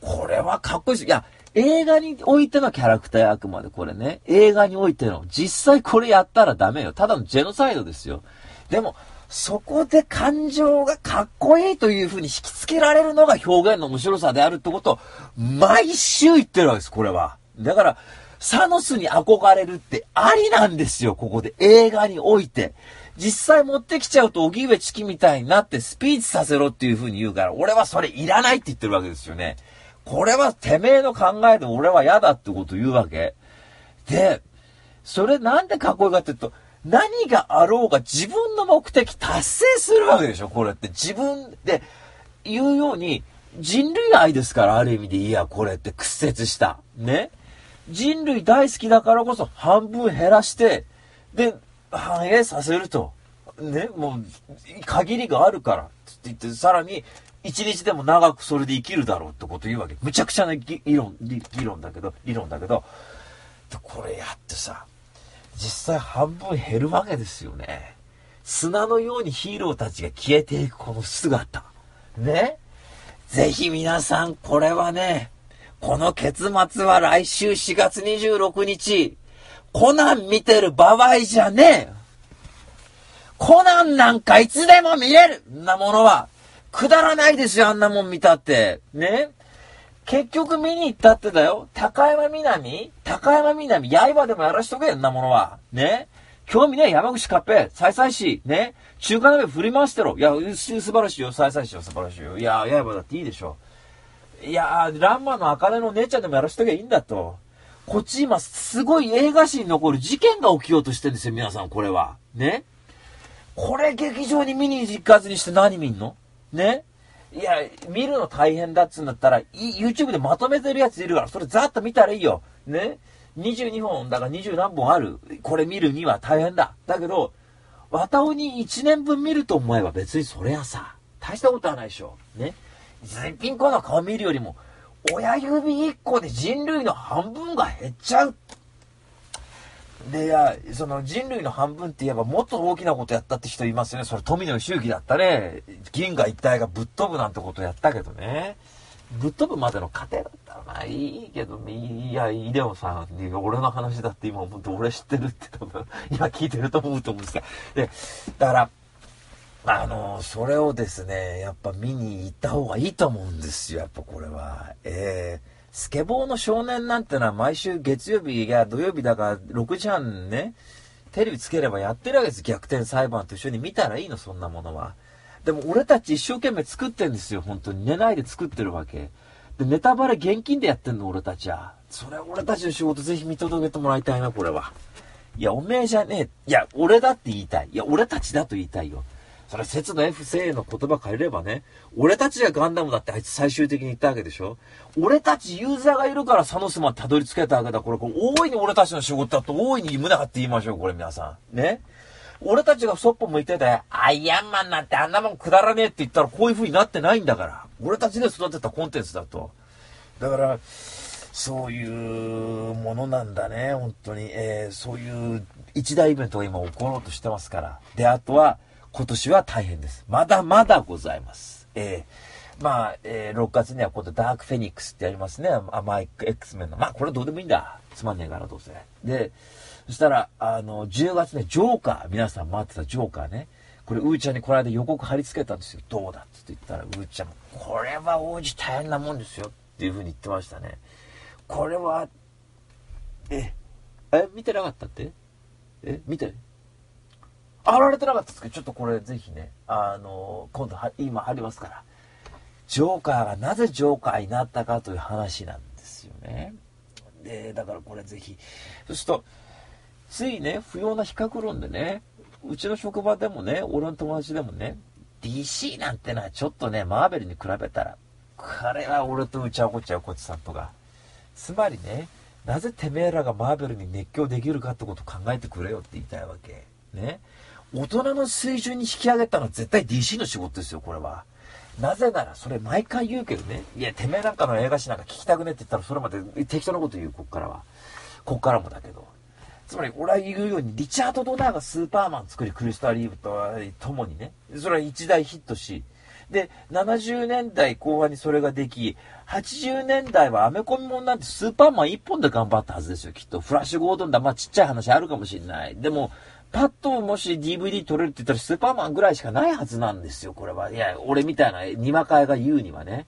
これはかっこいいです。いや、映画においてのキャラクターやあくまでこれね。映画においての。実際これやったらダメよ。ただのジェノサイドですよ。でも、そこで感情がかっこいいという風に引き付けられるのが表現の面白さであるってことを、毎週言ってるわけです、これは。だから、サノスに憧れるってありなんですよ、ここで。映画において。実際持ってきちゃうと、荻上チキみたいになってスピーチさせろっていう風に言うから、俺はそれいらないって言ってるわけですよね。これはてめえの考えで俺は嫌だってこと言うわけ。で、それなんでかっこいいかって言うと、何があろうが自分の目的達成するわけでしょこれって自分で言うように人類愛ですからある意味でいやこれって屈折した。ね。人類大好きだからこそ半分減らして、で、反映させると。ね、もう、限りがあるから。って言って、さらに、一日でも長くそれで生きるだろうってこと言うわけ。むちゃくちゃな議論、議論だけど、理論だけど、これやってさ、実際半分減るわけですよね。砂のようにヒーローたちが消えていくこの姿。ねぜひ皆さん、これはね、この結末は来週4月26日、コナン見てる場合じゃねえコナンなんかいつでも見れるんなものは。くだらないですよ、あんなもん見たって。ね結局見に行ったってだよ。高山南？高山南、刃でもやらしとけ、んなものは。ね興味ねえ山口カッペ、再々し、ね中華鍋振り回してろ。いや、素晴らしいよ、再々しよ、素晴らしいよ。いや、刃だっていいでしょ。いやーランマの茜の姉ちゃんでもやらしとけばいいんだと。こっち今、すごい映画史に残る事件が起きようとしてるんですよ、皆さん、これは。ね？これ劇場に見に行かずにして何見んの？ね？いや、見るの大変だっつうんだったら、YouTube でまとめてるやついるから、それざっと見たらいいよ。ね ?22 本、だから20何本ある。これ見るには大変だ。だけど、綿尾に1年分見ると思えば別にそれはさ、大したことはないでしょ。ね？絶品子の顔見るよりも、親指1個で人類の半分が減っちゃう。で、いや、その人類の半分って言えばもっと大きなことやったって人いますよね。それ富野周期だったね。銀河一体がぶっ飛ぶなんてことやったけどね。ぶっ飛ぶまでの過程だったらまあいいけど、いや、イデオさん俺の話だって今思って俺知ってるって多分、今聞いてると思うと思うんですが。で、だから、あの、それをですね、やっぱ見に行った方がいいと思うんですよ、やっぱこれは。えースケボーの少年なんてのは毎週月曜日や土曜日だから6時半ね、テレビつければやってるわけです。逆転裁判と一緒に見たらいいの、そんなものは。でも俺たち一生懸命作ってんですよ、本当に。寝ないで作ってるわけ。で、ネタバレ現金でやってんの、俺たちは。それ俺たちの仕事ぜひ見届けてもらいたいな、これは。いや、おめえじゃねえ。いや、俺だって言いたい。いや、俺たちだと言いたいよ。それ説の F 生の言葉変えればね、俺たちがガンダムだってあいつ最終的に言ったわけでしょ？俺たちユーザーがいるからサノスまでたどり着けたわけだ。これ、これ大いに俺たちの仕事だと大いに胸張って言いましょう、これ皆さん。ね？俺たちがそっぽ向いてて、アイアンマンなんてあんなもんくだらねえって言ったらこういう風になってないんだから。俺たちで育てたコンテンツだと。だから、そういうものなんだね、本当に。えー、そういう一大イベントが今起ころうとしてますから。で、あとは、今年は大変です。まだまだございます。えー、まあ、えー、6月には今度ダークフェニックスってやりますね。甘い X メンの。まあ、これどうでもいいんだ。つまんねえからどうせ。で、そしたら、あの、10月ね、ジョーカー、皆さん待ってたジョーカーね。これ、うーちゃんにこの間予告貼り付けたんですよ。どうだって言ったら、うーちゃんも、これは王子大変なもんですよ。っていう風に言ってましたね。これは、え、え、見てなかったって？え、見て貼られてなかったですけど、ちょっとこれぜひね、あの、今度は、今貼りますから。ジョーカーがなぜジョーカーになったかという話なんですよね。で、だからこれぜひ。そうすると、ついね、不要な比較論でね、うちの職場でもね、俺の友達でもね、DC なんてのはちょっとね、マーベルに比べたら、これは俺とうちゃこっちゃうこっちさんとか。つまりね、なぜてめえらがマーベルに熱狂できるかってことを考えてくれよって言いたいわけ。ね。大人の水準に引き上げたのは絶対 DC の仕事ですよ、これは。なぜなら、それ毎回言うけどね。いや、てめえなんかの映画史なんか聞きたくねって言ったら、それまで適当なこと言う、こっからは。こっからもだけど。つまり、俺は言うように、リチャード・ドナーがスーパーマン作り、クリスター・リーブと共にね。それは一大ヒットし、で、70年代後半にそれができ、80年代はアメコミもんなんてスーパーマン一本で頑張ったはずですよ、きっと。フラッシュゴードンだ、まあちっちゃい話あるかもしれない。でも、パッともし DVD 撮れるって言ったらスーパーマンぐらいしかないはずなんですよ、これは。いや、俺みたいな、にまかえが言うにはね。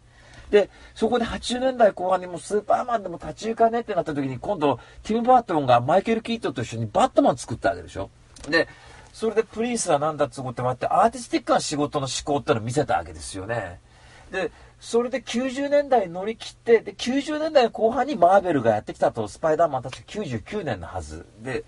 で、そこで80年代後半にもスーパーマンでも立ち行かねってなった時に、今度、ティム・バートンがマイケル・キートと一緒にバットマン作ったわけでしょ。で、それでプリンスは何だっつうこともあって、アーティスティックな仕事の思考ってのを見せたわけですよね。で、それで90年代乗り切って、で、90年代後半にマーベルがやってきたと、スパイダーマン確か99年のはず。で、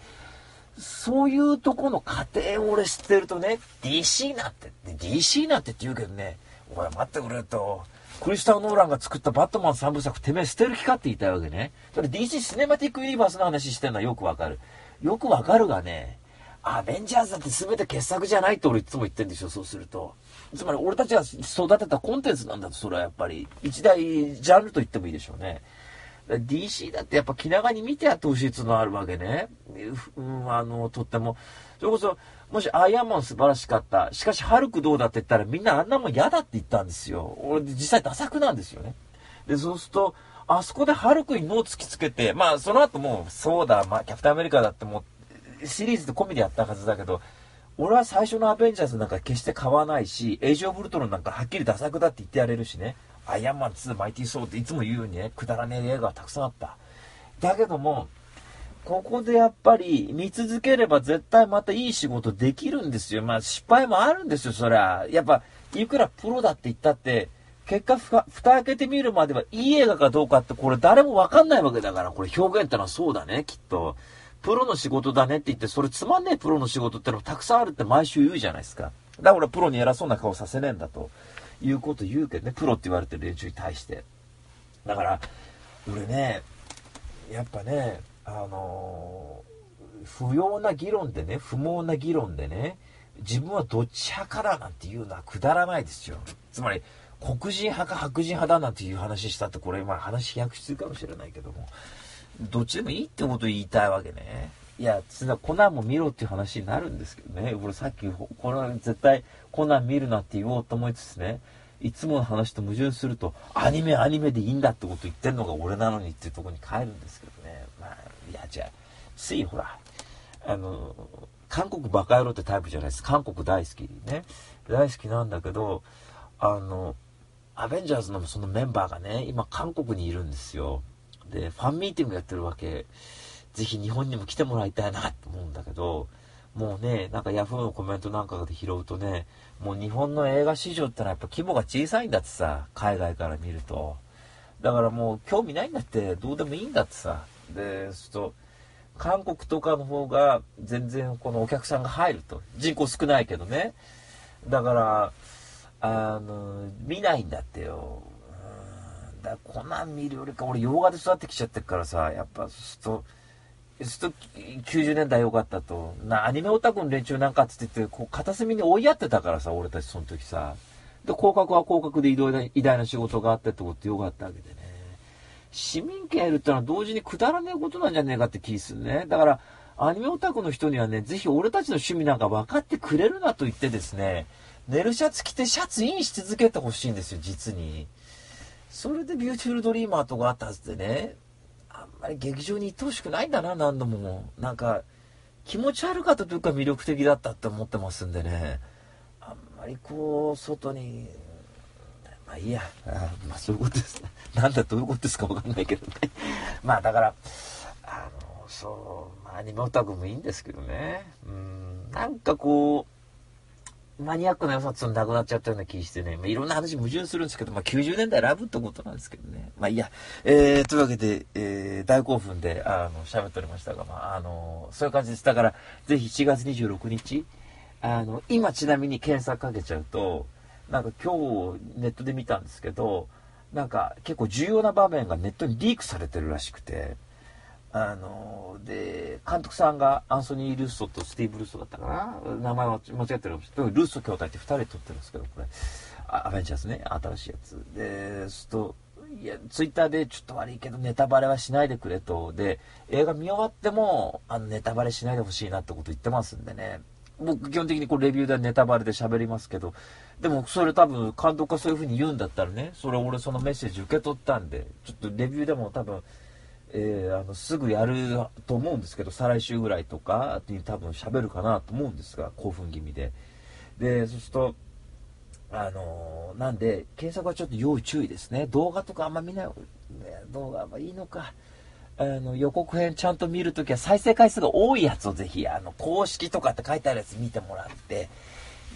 そういうとこの過程を俺知ってるとね、DC なんて、DC なんてって言うけどね、おい待ってくれと、クリスタル・ノーランが作ったバットマン3部作、てめえ捨てる気かって言いたいわけね。それ DC シネマティック・ユニバースの話してるのはよくわかる。よくわかるがね、アベンジャーズだって全て傑作じゃないって俺いつも言ってるんでしょ、そうすると。つまり俺たちが育てたコンテンツなんだと、それはやっぱり。一大ジャンルと言ってもいいでしょうね。DC だってやっぱ気長に見てやってほしいっていうのはあるわけね。うん、あの、とっても。それこそ、もしアイアンマン素晴らしかった。しかし、ハルクどうだって言ったらみんなあんなもん嫌だって言ったんですよ。俺実際ダサくなんですよね。で、そうすると、あそこでハルクに脳突きつけて、まあその後もうそうだ、まあキャプテンアメリカだってもうシリーズで込みでやったはずだけど、俺は最初のアベンジャーズなんか決して買わないし、エイジオブルトロンなんかはっきりダサくだって言ってやれるしね。アイアンマン2マイティーソーっていつも言うようにね、くだらねえ映画がたくさんあった。だけども、ここでやっぱり見続ければ絶対またいい仕事できるんですよ。まあ失敗もあるんですよ、そりゃ。やっぱ、いくらプロだって言ったって、結果ふ、蓋開けてみるまではいい映画かどうかってこれ誰もわかんないわけだから、これ表現ってのはそうだね、きっと。プロの仕事だねって言って、それつまんねえプロの仕事ってのもたくさんあるって毎週言うじゃないですか。だから俺プロに偉そうな顔させねえんだと。いうこと言うけどね、プロって言われてる連中に対して。だから、俺ね、やっぱね、あのー、不要な議論でね、不毛な議論でね、自分はどっち派かだなんていうのはくだらないですよ。つまり、黒人派か白人派だなんていう話したって、これ、まあ話飛躍するかもしれないけども、どっちでもいいってことを言いたいわけね。いや、つな、コナンも見ろっていう話になるんですけどね。俺さっき、これ絶対コナン見るなって言おうと思いつつね、いつもの話と矛盾すると、アニメアニメでいいんだってこと言ってんのが俺なのにっていうとこに帰るんですけどね。まあ、いや、じゃあ、ついほら、あの、韓国バカ野郎ってタイプじゃないです。韓国大好きね。大好きなんだけど、あの、アベンジャーズのそのメンバーがね、今韓国にいるんですよ。で、ファンミーティングやってるわけ。ぜひ日本にも来てもらいたいなって思うんだけど、もうね、なんかヤフーのコメントなんかで拾うとね、もう日本の映画市場ってのはやっぱ規模が小さいんだってさ、海外から見ると。だからもう興味ないんだって、どうでもいいんだってさ。で、すると、韓国とかの方が全然このお客さんが入ると。人口少ないけどね。だから、あの、見ないんだってよ。うん、だこんなん見るよりか、俺洋画で育ってきちゃってるからさ、やっぱ、すると、すると90年代良かったと。な、アニメオタクの連中なんかって言って、こう片隅に追いやってたからさ、俺たちその時さ。で、広角は広角で偉大な仕事があってってこと良かったわけでね。市民権得るってのは同時にくだらねえことなんじゃねえかって気するね。だから、アニメオタクの人にはね、ぜひ俺たちの趣味なんか分かってくれるなと言ってですね、ネルシャツ着てシャツインし続けてほしいんですよ、実に。それでビューティフルドリーマーとかあったはずでね、あんまり劇場に行ってほしくないんだな、何度も。なんか、気持ち悪かったというか魅力的だったって思ってますんでね、あんまりこう、外に、まあいいや、あまあそういうことですね。なんだどういうことですかわかんないけどね。まあだから、あの、そう、まあアニメオタクもいいんですけどね。うん、なんかこう、マニアックな良さっていうのなくなっちゃったような気してね、まあ、いろんな話矛盾するんですけど、まあ、90年代ラブってことなんですけどね。まあいいや。えー、というわけで、えー、大興奮で、あの、喋っておりましたが、まあ、あの、そういう感じです。だから、ぜひ7月26日、あの、今ちなみに検索かけちゃうと、なんか今日ネットで見たんですけど、なんか結構重要な場面がネットにリークされてるらしくて、あので、監督さんがアンソニー・ルッソとスティーブ・ルッソだったかな？名前は間違ってるかもしれない。ルッソ兄弟って2人で撮ってるんですけど、これ。アベンジャーズね、新しいやつ。で、すと、いや、ツイッターでちょっと悪いけどネタバレはしないでくれと。で、映画見終わっても、あの、ネタバレしないでほしいなってこと言ってますんでね。僕、基本的にこうレビューでネタバレで喋りますけど、でもそれ多分監督がそういう風に言うんだったらね、それ俺そのメッセージ受け取ったんで、ちょっとレビューでも多分、えー、あの、すぐやると思うんですけど、再来週ぐらいとかに多分喋るかなと思うんですが、興奮気味で。で、そうすると、あのー、なんで、検索はちょっと要注意ですね。動画とかあんま見ない、ね、動画はいいのか。あの、予告編ちゃんと見るときは再生回数が多いやつをぜひ、あの、公式とかって書いてあるやつ見てもらって、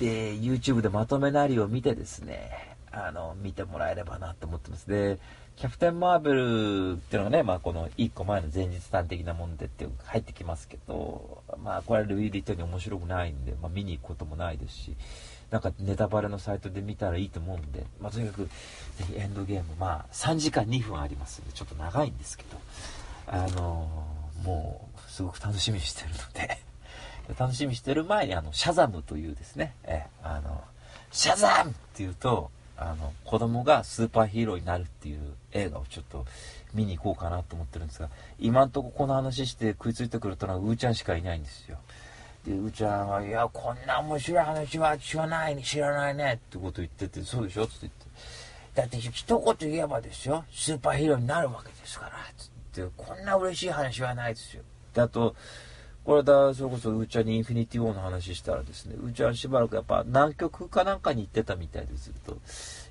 で、YouTube でまとめなりを見てですね、あの、見てもらえればなと思ってます。で、キャプテン・マーベルっていうのがね、まあこの1個前の前日談的なもんでって入ってきますけど、まあこれルイ・リットに面白くないんで、まあ見に行くこともないですし、なんかネタバレのサイトで見たらいいと思うんで、まあとにかく、ぜひエンドゲーム、まあ3時間2分ありますんで、ちょっと長いんですけど、あのー、もう、すごく楽しみにしてるので。楽しみにしてる前に、あの、シャザムというですね、え、あの、シャザムっていうと、あの、子供がスーパーヒーローになるっていう映画をちょっと見に行こうかなと思ってるんですが、今んとここの話して食いついてくるとのはうーちゃんしかいないんですよ。で、うーちゃんが、いや、こんな面白い話は知らない、知らないねってこと言ってて、そうでしょって言って。だって一言言えばですよ、スーパーヒーローになるわけですから、つって。ってこんな嬉しい話はないですよ。で、あと、これだ、それこそうーちゃんにインフィニティ・ウォーの話したらですね、うーちゃんしばらくやっぱ南極かなんかに行ってたみたいですと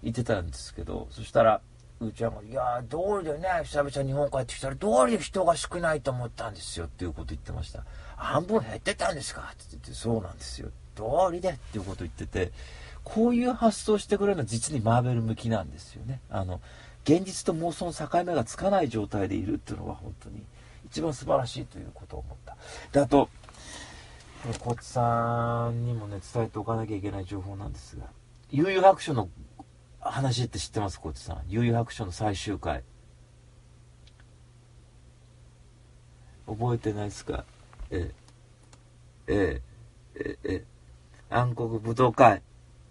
言ってたんですけど、そしたら、うーちゃんが、いや通りでね、久々日本帰ってきたら、通りで人が少ないと思ったんですよっていうこと言ってました。半分減ってたんですかって言って、そうなんですよ。通りでっていうこと言ってて、こういう発想してくれるのは実にマーベル向きなんですよね。あの、現実と妄想の境目がつかない状態でいるっていうのは本当に一番素晴らしいということを思った。で、あと、こっさんにもね、伝えておかなきゃいけない情報なんですが、悠々白書の話って知ってます？こっちさん。悠々白書の最終回。覚えてないですか？ええ、ええ、ええ、暗黒武道会。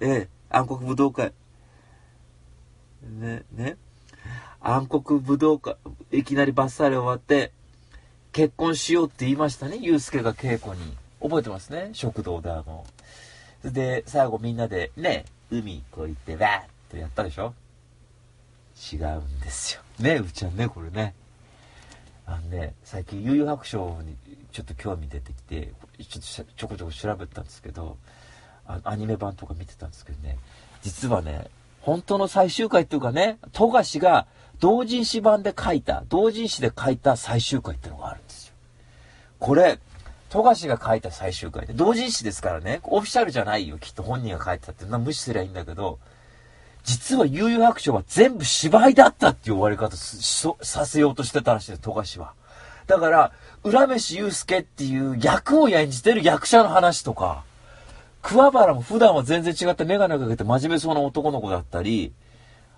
ええ、暗黒武道会。ね、ね。暗黒武道会、いきなりバッサリ終わって、結婚しようって言いましたね、ゆうすけが稽古に。覚えてますね、食堂であの。で、最後みんなで、ね、海こう行って、わーってやったでしょ？違うんですよ。ね、うちゃんね、これね。あのね、最近、悠々白書にちょっと興味出てきて、ちょっとちょこちょこ調べたんですけど、あアニメ版とか見てたんですけどね、実はね、本当の最終回っていうかね、富樫が同人誌版で書いた、同人誌で書いた最終回ってのがあるんですよ。これ、富樫が書いた最終回で、同人誌ですからね、オフィシャルじゃないよ、きっと本人が書いてたってな無視すりゃいいんだけど、実は悠々白書は全部芝居だったっていう終わり方させようとしてたらしいです、富樫は。だから、浦飯祐介っていう役を演じてる役者の話とか、桑原も普段は全然違ってメガネかけて真面目そうな男の子だったり、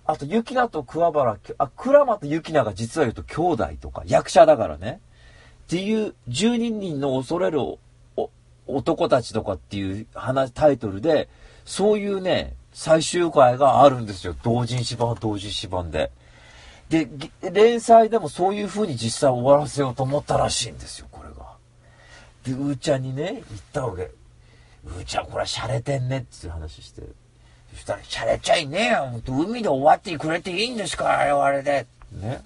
あと、雪菜と桑原、あ、倉間と雪菜が実は言うと兄弟とか、役者だからね。っていう12人の恐れる男たちとかっていう話、タイトルで、そういうね、最終回があるんですよ。同人誌版、同人誌版で。で、連載でもそういう風に実際終わらせようと思ったらしいんですよ、これが。で、うーちゃんにね、言ったわけ。うーちゃん、これは洒落てんねっていう話して。そしたら、洒落ちゃいねえよ。海で終わってくれていいんですから、あれはあれで。ね。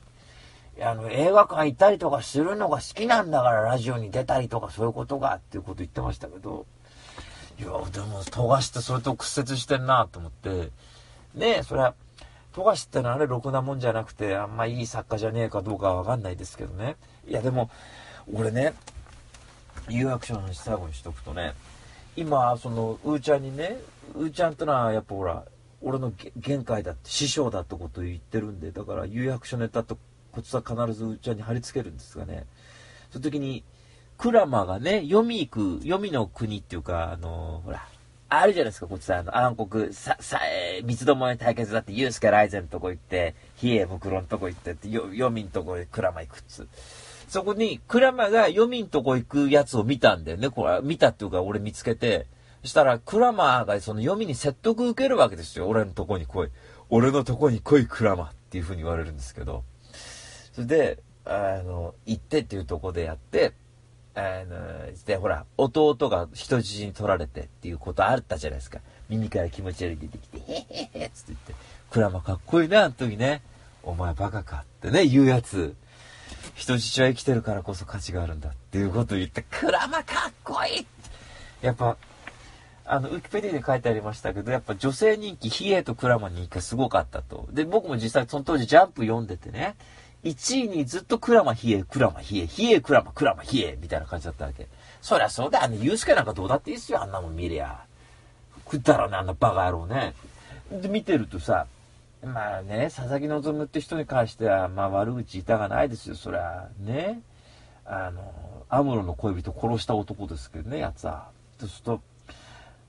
あの、映画館行ったりとかするのが好きなんだから、ラジオに出たりとかそういうことがっていうこと言ってましたけど、いや、でも、富樫ってそれと屈折してんなと思って、ねえ、それは、富樫ってのはあれ、ろくなもんじゃなくて、あんまいい作家じゃねえかどうかはわかんないですけどね。いや、でも、俺ね、有楽章の話最後にしとくとね、今、その、うーちゃんにね、うーちゃんってのはやっぱほら、俺の限界だって、師匠だってことを言ってるんで、だから、有白書ネタとコツは必ずうーちゃんに貼り付けるんですがね、その時に、クラマがね、読み行く、読みの国っていうか、あのー、ほら、あるじゃないですか、こっちさ、あの、暗黒、さ、さ、えー、三つどもえ対決だって、ユースケライゼンとこ行って、ヒエムクロンとこ行ってって、よ、読みんとこへクラマ行くっつ。そこに、クラマが読みんとこ行くやつを見たんだよね。これ、見たっていうか俺見つけて。したら、クラマーがその読みに説得受けるわけですよ。俺のとこに来い。俺のとこに来い、クラマーっていう風に言われるんですけど。それで、あの、行ってっていうとこでやって、あの、で、ほら、弟が人質に取られてっていうことあったじゃないですか。耳から気持ち悪い出てきて、へへへっつって言って、クラマかっこいいな、あの時ね。お前バカかってね、言うやつ。人質は生きてるからこそ価値があるんだっていうことを言って、クラマかっこいいやっぱ、あの、ウィキペディに書いてありましたけど、やっぱ女性人気、ヒエとクラマ人気がすごかったと。で、僕も実際その当時ジャンプ読んでてね、1位にずっとクラマヒエ、クラマヒエ、ヒエクラマ、クラマヒエ、みたいな感じだったわけ。そりゃそうだよね。ユースケなんかどうだっていいっすよ、あんなもん見りゃ。食ったらね、あんなバカ野郎ね。で、見てるとさ、まあね、佐々木希って人に関しては、まあ悪口言いたがないですよ、そりゃ。ね。あの、アムロの恋人殺した男ですけどね、やつは。そうすると、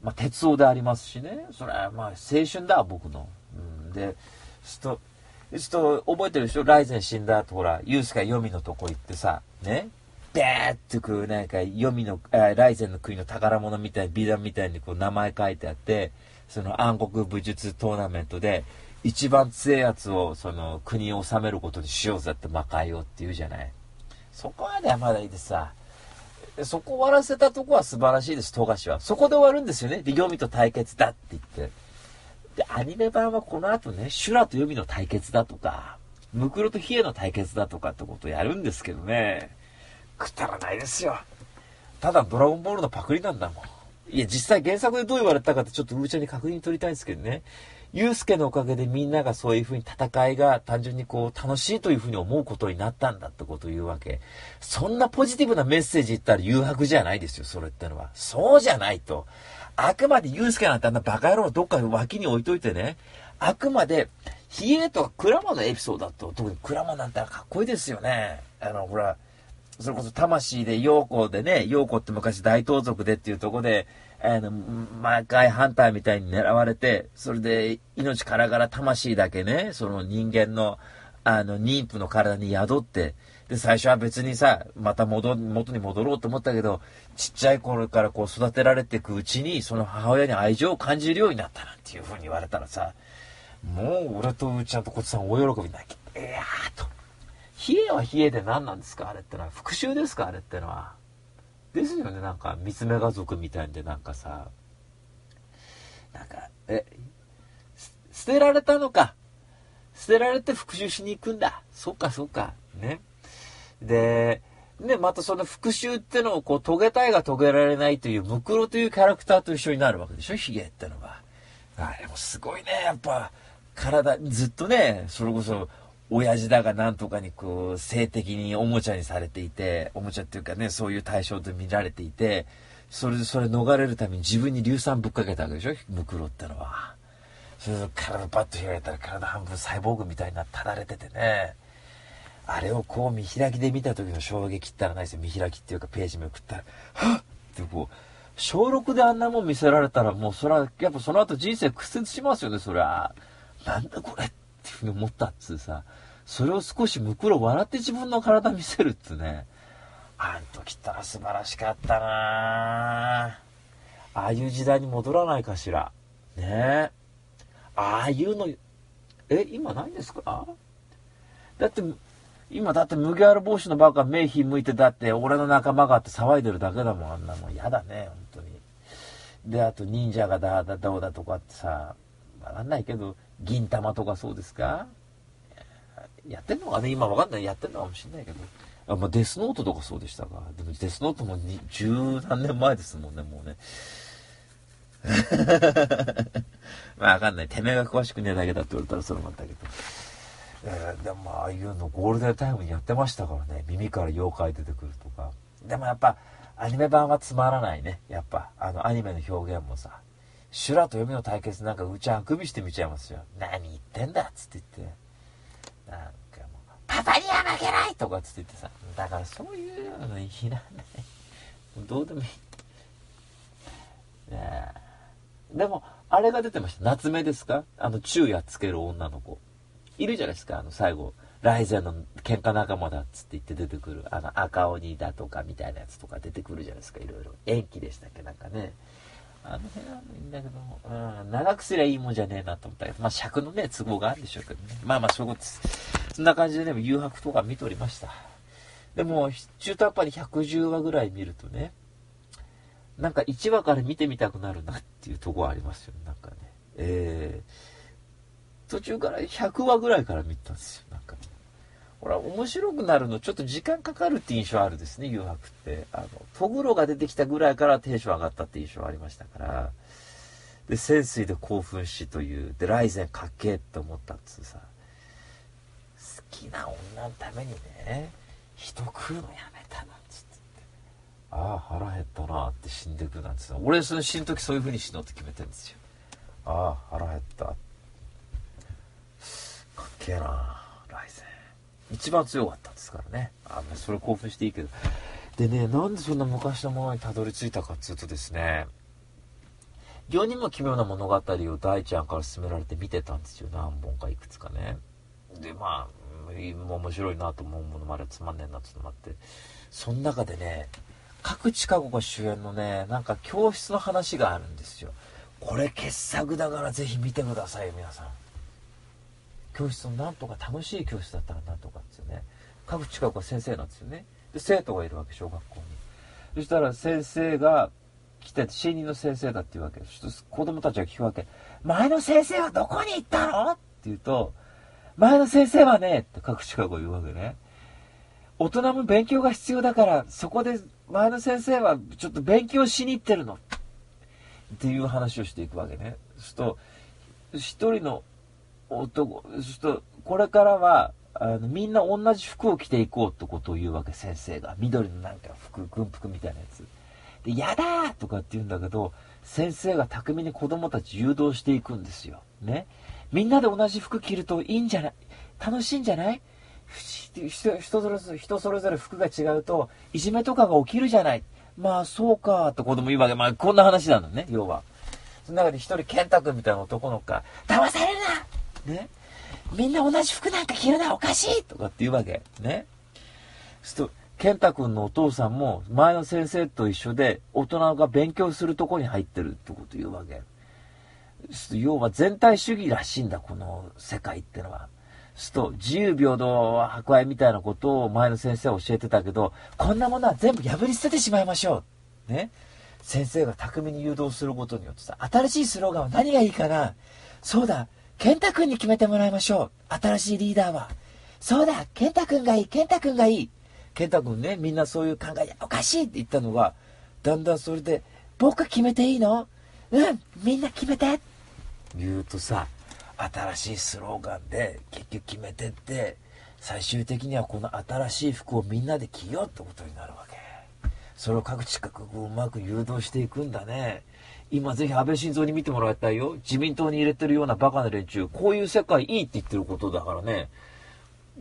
まあ、鉄夫でありますしね。それはまあ、青春だ、僕の。うん、で、ちょっと、ちょっと覚えてるでしょライゼン死んだ後、ほら、ユースが読みのとこ行ってさ、ね。でーってこう、なんか、読みの、えライゼンの国の宝物みたい、美談みたいにこう、名前書いてあって、その暗黒武術トーナメントで、一番強いやつを、その、国を治めることにしようぜって魔界をって言うじゃない。そこまではまだいいですさ。そこ終わらせたとこは素晴らしいです、富樫は。そこで終わるんですよね。で、読みと対決だって言って。で、アニメ版はこの後ね、修羅と読みの対決だとか、ムクロとヒエの対決だとかってことをやるんですけどね。くだらないですよ。ただドラゴンボールのパクリなんだもん。いや、実際原作でどう言われたかってちょっとうーちゃんに確認取りたいんですけどね。ユうスケのおかげでみんながそういう風に戦いが単純にこう楽しいという風に思うことになったんだってことを言うわけ。そんなポジティブなメッセージ言ったら誘白じゃないですよ、それってのは。そうじゃないと。あくまでユうスケなんてあんなバカ野郎どっか脇に置いといてね。あくまで、ヒエとかクラマのエピソードだと、特にクラマなんてかっこいいですよね。あの、ほら、それこそ魂で陽子でね、陽子って昔大盗賊でっていうとこで、あの、毎回ハンターみたいに狙われて、それで命からがら魂だけね、その人間の、あの、妊婦の体に宿って、で、最初は別にさ、また戻、元に戻ろうと思ったけど、ちっちゃい頃からこう育てられていくうちに、その母親に愛情を感じるようになったなんていう風に言われたらさ、もう俺とうちゃんとこっちさん大喜びなきゃ、いやーと。冷えは冷えで何なんですか？あれってのは。復讐ですか？あれってのは。ですよね、なんか、三つ目家族みたいで、なんかさ、なんか、え、捨てられたのか。捨てられて復讐しに行くんだ。そっか、そっか。ね。で、ね、またその復讐ってのをこう遂げたいが遂げられないという、ムクロというキャラクターと一緒になるわけでしょヒゲってのは。あれもすごいね、やっぱ、体、ずっとね、それこそ、親父だがなんとかにこう、性的におもちゃにされていて、おもちゃっていうかね、そういう対象と見られていて、それでそれ逃れるために自分に硫酸ぶっかけたわけでしょ？ムクロってのは。それで体パッと開いたら体半分サイボーグみたいになただれててね。あれをこう見開きで見た時の衝撃ったらないですよ。見開きっていうかページめくったら、はっってこう、小6であんなもん見せられたらもうそれは、やっぱその後人生屈折しますよね、そりゃ。なんだこれってふうに思ったっつうさ。それを少しむくろ笑って自分の体見せるっつね。あん時ったら素晴らしかったなああいう時代に戻らないかしら。ねえ。ああいうの、え、今ないんですか？だって、今だって麦わら帽子のバカ目ひ向いてだって俺の仲間があって騒いでるだけだもんあんなもん嫌だね本当にであと忍者がだだどうだとかってさわかんないけど銀玉とかそうですか？やってんのかね？今わかんない。やってんのかもしんないけど。あ、まあ、デスノートとかそうでしたか？でもデスノートも十何年前ですもんねもうね。まあわかんない。てめえが詳しくねえだけだって言われたらそれもあったけど。えー、でもああいうのゴールデンタイムにやってましたからね。耳から妖怪出てくるとか。でもやっぱアニメ版はつまらないね。やっぱあのアニメの表現もさ。修羅と読みの対決なんかうちあくびして見ちゃいますよ。何言ってんだっつって言って。なんかもうパパには負けないとかっつって言ってさ。だからそういうのいらない。どうでもいい。ねでもあれが出てました。夏目ですか？あの昼夜つける女の子。いるじゃないですか、あの最後、ライゼンの喧嘩仲間だっつって言って出てくる、あの赤鬼だとかみたいなやつとか出てくるじゃないですか、いろいろ。延期でしたっけ、なんかね。あの辺はいいんだけど、うん、長くすりゃいいもんじゃねえなと思ったけど、まあ尺のね、都合があるんでしょうけどね。まあまあそういうことです。そんな感じでね、誘白とか見ておりました。でも、中途半端に110話ぐらい見るとね、なんか1話から見てみたくなるなっていうところありますよねなんかね。えー、途中から100話ぐらいから見たんですよ。なんか、ね。ほら、面白くなるのちょっと時間かかるって印象あるですね、誘白って。あの、トグロが出てきたぐらいからテンション上がったって印象ありましたから。で、潜水で興奮しという、で、ライゼンかっけえって思ったっつうさ。好きな女のためにね、人食うのやめたな。つってああ腹減ったなって死んでくなんですよ俺その死ぬ時そういう風に死のうって決めてるんですよああ腹減ったかっけえな一番強かったですからね。あんそれ興奮していいけど。でねなんでそんな昔のものにたどり着いたかっつうとですね世にも奇妙な物語を大ちゃんから勧められて見てたんですよ。何本かいくつかね。でまあ面白いなと思うものもあれつまんねえなってのもあって。その中でね各地下子が主演のね、なんか教室の話があるんですよ。これ傑作だからぜひ見てくださいよ、皆さん。教室のなんとか楽しい教室だったらなんとかですよね。各地下子は先生なんですよね。で、生徒がいるわけ、小学校に。そしたら先生が来て、新任の先生だって言うわけ。そして子供たちが聞くわけ。前の先生はどこに行ったの？って言うと、前の先生はね、って各地下子言うわけね。大人も勉強が必要だから、そこで前の先生はちょっと勉強しに行ってるの。っていう話をしていくわけね。そうすると、一人の男、そうすると、これからは、あの、みんな同じ服を着ていこうってことを言うわけ、先生が。緑のなんか服、軍服みたいなやつ。で、やだーとかって言うんだけど、先生が巧みに子供たち誘導していくんですよ。ね。みんなで同じ服着るといいんじゃない？楽しいんじゃない？人それぞれ、人それぞれ服が違うと、いじめとかが起きるじゃない？まあ、そうか、って子供言うわけ。まあ、こんな話なんだね、要は。その中で一人、健太君みたいな男の子が、騙されるなね。みんな同じ服なんか着るな、おかしいとかって言うわけ。ね。すると、健太君のお父さんも、前の先生と一緒で、大人が勉強するとこに入ってるってこと言うわけ。要は全体主義らしいんだ、この世界ってのは。すと、自由平等博愛みたいなことを前の先生は教えてたけど、こんなものは全部破り捨ててしまいましょう。ね。先生が巧みに誘導することによってさ、新しいスローガンは何がいいかなそうだ、健太くんに決めてもらいましょう。新しいリーダーは。そうだ、健太くんがいい、健太くんがいい。健太くんね、みんなそういう考えで、おかしいって言ったのが、だんだんそれで、僕決めていいの？うん、みんな決めて言うとさ、新しいスローガンで結局決めてって最終的にはこの新しい服をみんなで着ようってことになるわけそれを各地各国うまく誘導していくんだね今ぜひ安倍晋三に見てもらいたいよ自民党に入れてるようなバカな連中こういう世界いいって言ってることだからね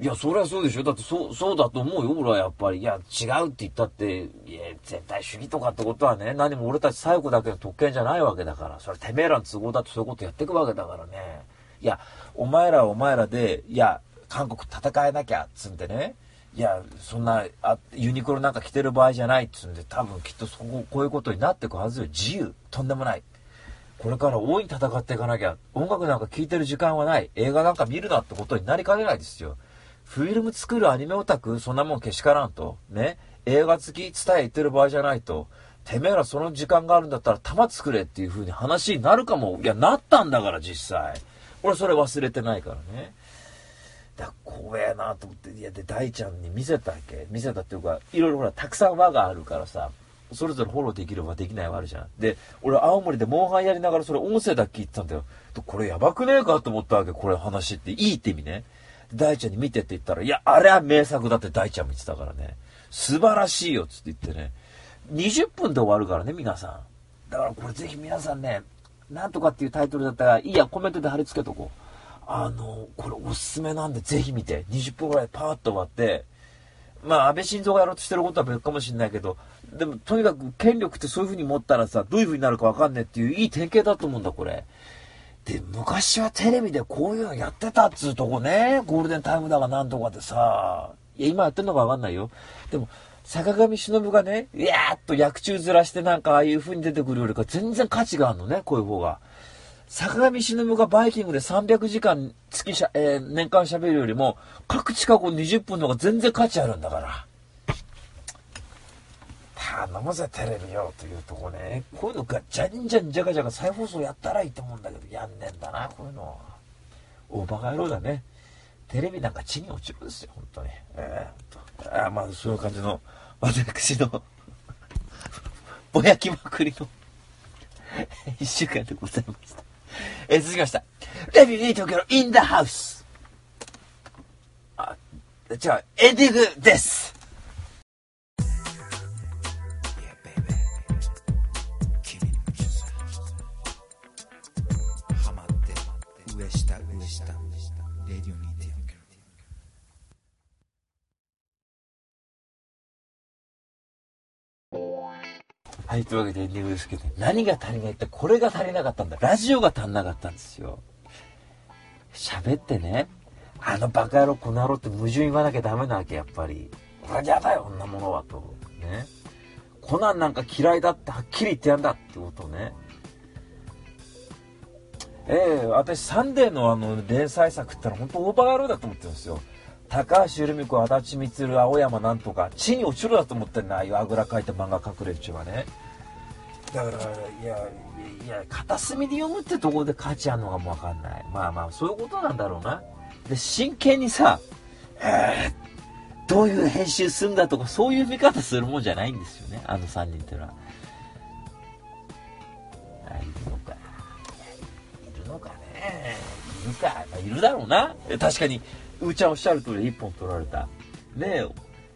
いや、そりゃそうでしょ。だって、そう、そうだと思うよ、俺はやっぱり。いや、違うって言ったって、いや、全体主義とかってことはね、何も俺たち最後だけの特権じゃないわけだから。それてめえらの都合だとそういうことやっていくわけだからね。いや、お前らはお前らで、いや、韓国戦えなきゃ、つんでね。いや、そんな、あ、ユニクロなんか着てる場合じゃないっつうんで、多分きっとそこ、こういうことになってくはずよ。自由。とんでもない。これから大いに戦っていかなきゃ、音楽なんか聴いてる時間はない。映画なんか見るなってことになりかねないですよ。フィルム作るアニメオタク、そんなもんけしからんと。ね。映画好き、伝え言ってる場合じゃないと。てめえらその時間があるんだったら弾作れっていう風に話になるかも。いや、なったんだから実際。俺それ忘れてないからね。だ怖えなと思って、いや、で、大ちゃんに見せたわけ？見せたっていうか、いろいろほら、たくさん輪があるからさ、それぞれフォローできる輪できない輪あるじゃん。で、俺、青森でモンハンやりながらそれ音声だけ言ってたんだよ。これやばくねえかと思ったわけ、これ話って。いいって意味ね。大ちゃんに見てって言ったら、いや、あれは名作だって大ちゃんも言ってたからね。素晴らしいよっ、つって言ってね。20分で終わるからね、皆さん。だからこれぜひ皆さんね、なんとかっていうタイトルだったら、いいや、コメントで貼り付けとこう。あの、これおすすめなんで、ぜひ見て。20分ぐらいパーッと終わって、まあ、安倍晋三がやろうとしてることは別かもしれないけど、でも、とにかく権力ってそういう風に持ったらさ、どういう風になるかわかんねえっていういい典型だと思うんだ、これ。で、昔はテレビでこういうのやってたっつうとこね、ゴールデンタイムだがなんとかでさ、いや、今やってんのかわかんないよ。でも、坂上忍がね、いやーっと役中ずらしてなんかああいう風に出てくるよりか全然価値があるのね、こういう方が。坂上忍がバイキングで300時間月しゃ、えー、年間喋るよりも、各地過去20分の方が全然価値あるんだから。頼むぜテレビよというとこね。こういうのがじゃんじゃんじゃがじゃが再放送やったらいいと思うんだけどやんねんだなこういうの大バカ野郎だね。テレビなんか地に落ちるんですよ本当に。ええー、あまあそういう感じの私のぼやきまくりの一週間でございました。えー、続きましたレビューに東京のインダハウスあじゃあエンディングです。はい、というわけでエンディングですけど、何が足りないって、これが足りなかったんだ。ラジオが足んなかったんですよ。喋ってね、あのバカ野郎、この野郎って矛盾言わなきゃダメなわけ、やっぱり。これ嫌だよ、こんなものは、と。ね。コナンなんか嫌いだってはっきり言ってやんだってことね。ええー、私、サンデーのあの、連載作ってのは本当大バカ野郎だと思ってるんですよ。高橋留美子、足立光、青山なんとか、地に落ちるだと思ってんな、ああいうあぐらかいた漫画隠れるちはね。だから、いや、いや、片隅で読むってところで価値あるのかもわかんない。まあまあ、そういうことなんだろうな。で、真剣にさ、えー、どういう編集すんだとか、そういう見方するもんじゃないんですよね、あの3人っていうのは。あ、いるのか。いるのかね。いるか。いるだろうな。確かに、うーちゃんおっしゃる通り一本取られた。ね、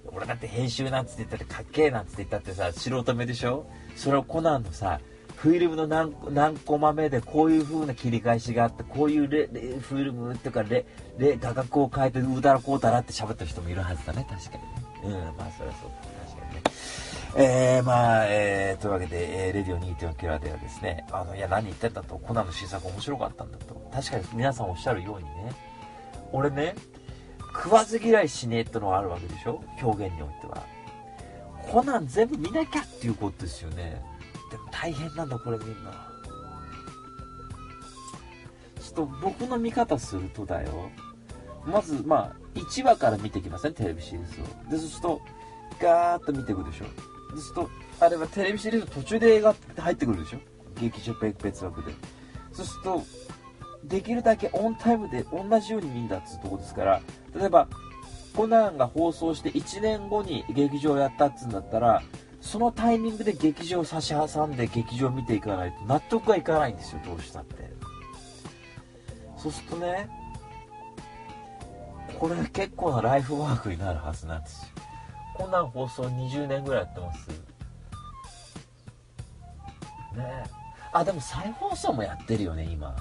俺だって編集なんつって言ったってかっけえなんつって言ったってさ、素人目でしょ？それをコナンのさ、フィルムの何何コマ目でこういう風な切り返しがあって、こういうレレフィルムっていうかレ、レ、画角を変えてうだらこうだらって喋ってる人もいるはずだね、確かにね。うん、まあそれはそう確かにね。えー、まあ、えー、というわけで、えー、レディオ2.4キラではですね、あの、いや、何言ってんだと、コナンの新作面白かったんだと。確かに皆さんおっしゃるようにね、俺ね、食わず嫌いしねえってのがあるわけでしょ？表現においては。コナン全部見なきゃっていうことですよね。でも大変なんだ、これみんな。ちょっと僕の見方するとだよ。まず、まあ、1話から見ていきません、テレビシリーズを。で、そうすると、ガーッと見ていくでしょ。そうすると、あれはテレビシリーズ途中で映画って入ってくるでしょ？劇場別枠で。そうすると、できるだけオンタイムで同じように見んだっつうとこですから、例えば、コナンが放送して1年後に劇場やったっつうんだったら、そのタイミングで劇場を差し挟んで劇場を見ていかないと納得がいかないんですよ、どうしたって。そうするとね、これ結構なライフワークになるはずなんですよ。コナン放送20年ぐらいやってます。ねえあ、でも再放送もやってるよね、今。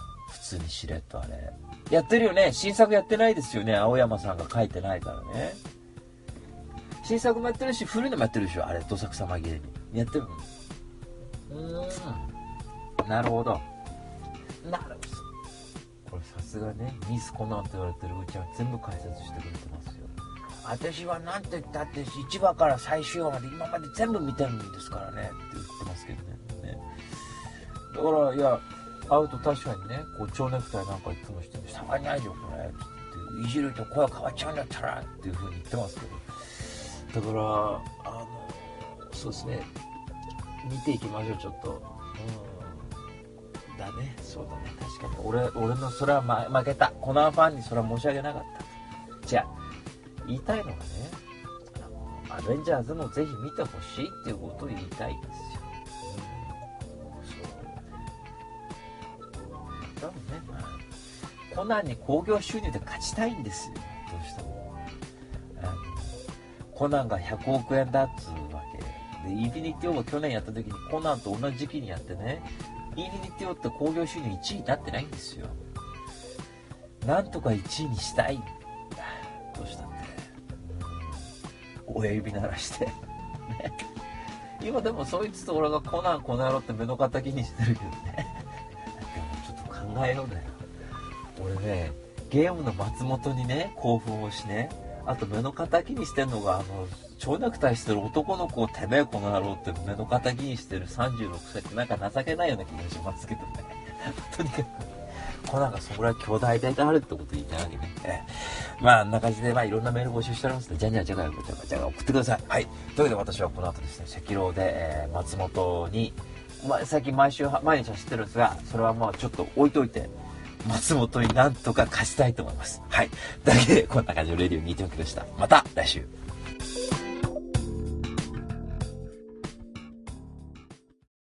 普通にしれっとあれ。やってるよね。新作やってないですよね。青山さんが書いてないからね。新作もやってるし、古いのもやってるでしょ。あれ、どさくさ紛れに。やってるうーん。なるほど。なるほど。これさすがね、ミスコナンって言われてるうちは全部解説してくれてますよ。私は何て言ったって1話から最終話まで今まで全部見てるんですからねって言ってますけどね。ねだから、いや、会うと確かにね、こう蝶ネクタイなんかいつもしてるたまにないよ、これ。っていじると声変わっちゃうんだったらっていう風に言ってますけど。だから、あの、そうですね。見ていきましょう、ちょっと。うん。だね、そうだね。確かに。俺、俺のそれは、ま、負けた。コナンファンにそれは申し訳なかった。じゃあ、言いたいのがね、アベンジャーズもぜひ見てほしいっていうことを言いたいんですよ。コナンに興行収入で勝ちたいんですよ。どうしてもあのコナンが100億円だっつうわけ。でインフィニティ・ウォーが去年やった時にコナンと同じ時期にやってねインフィニティ・ウォーって興行収入1位になってないんですよ。なんとか1位にしたい。どうしたって親指鳴らして。ね。今でもそいつと俺がコナンこの野郎って目の敵にしてるけどね。考えようだよ俺ねゲームの松本にね興奮をしねあと目の敵にしてんのがあの蝶ネクタイしてる男の子をてめえこの野郎って目の敵にしてる36歳ってなんか情けないような気がしますけどね とにかくコナンがそこら巨大であるってこと言いたいわけね。えー、まあ、あんな感じで、まあ、いろんなメール募集しておりますので、じゃんじゃんじゃがいじゃがじゃが送ってください。はい。というわけで私はこの後ですね、赤狼で、えー、松本に、まあ、最近毎週、毎日走ってるんですが、それはまあちょっと置いといて、松本になんとか勝ちたいと思います。はい。だけで、こんな感じのレディオ2.6でした。また来週。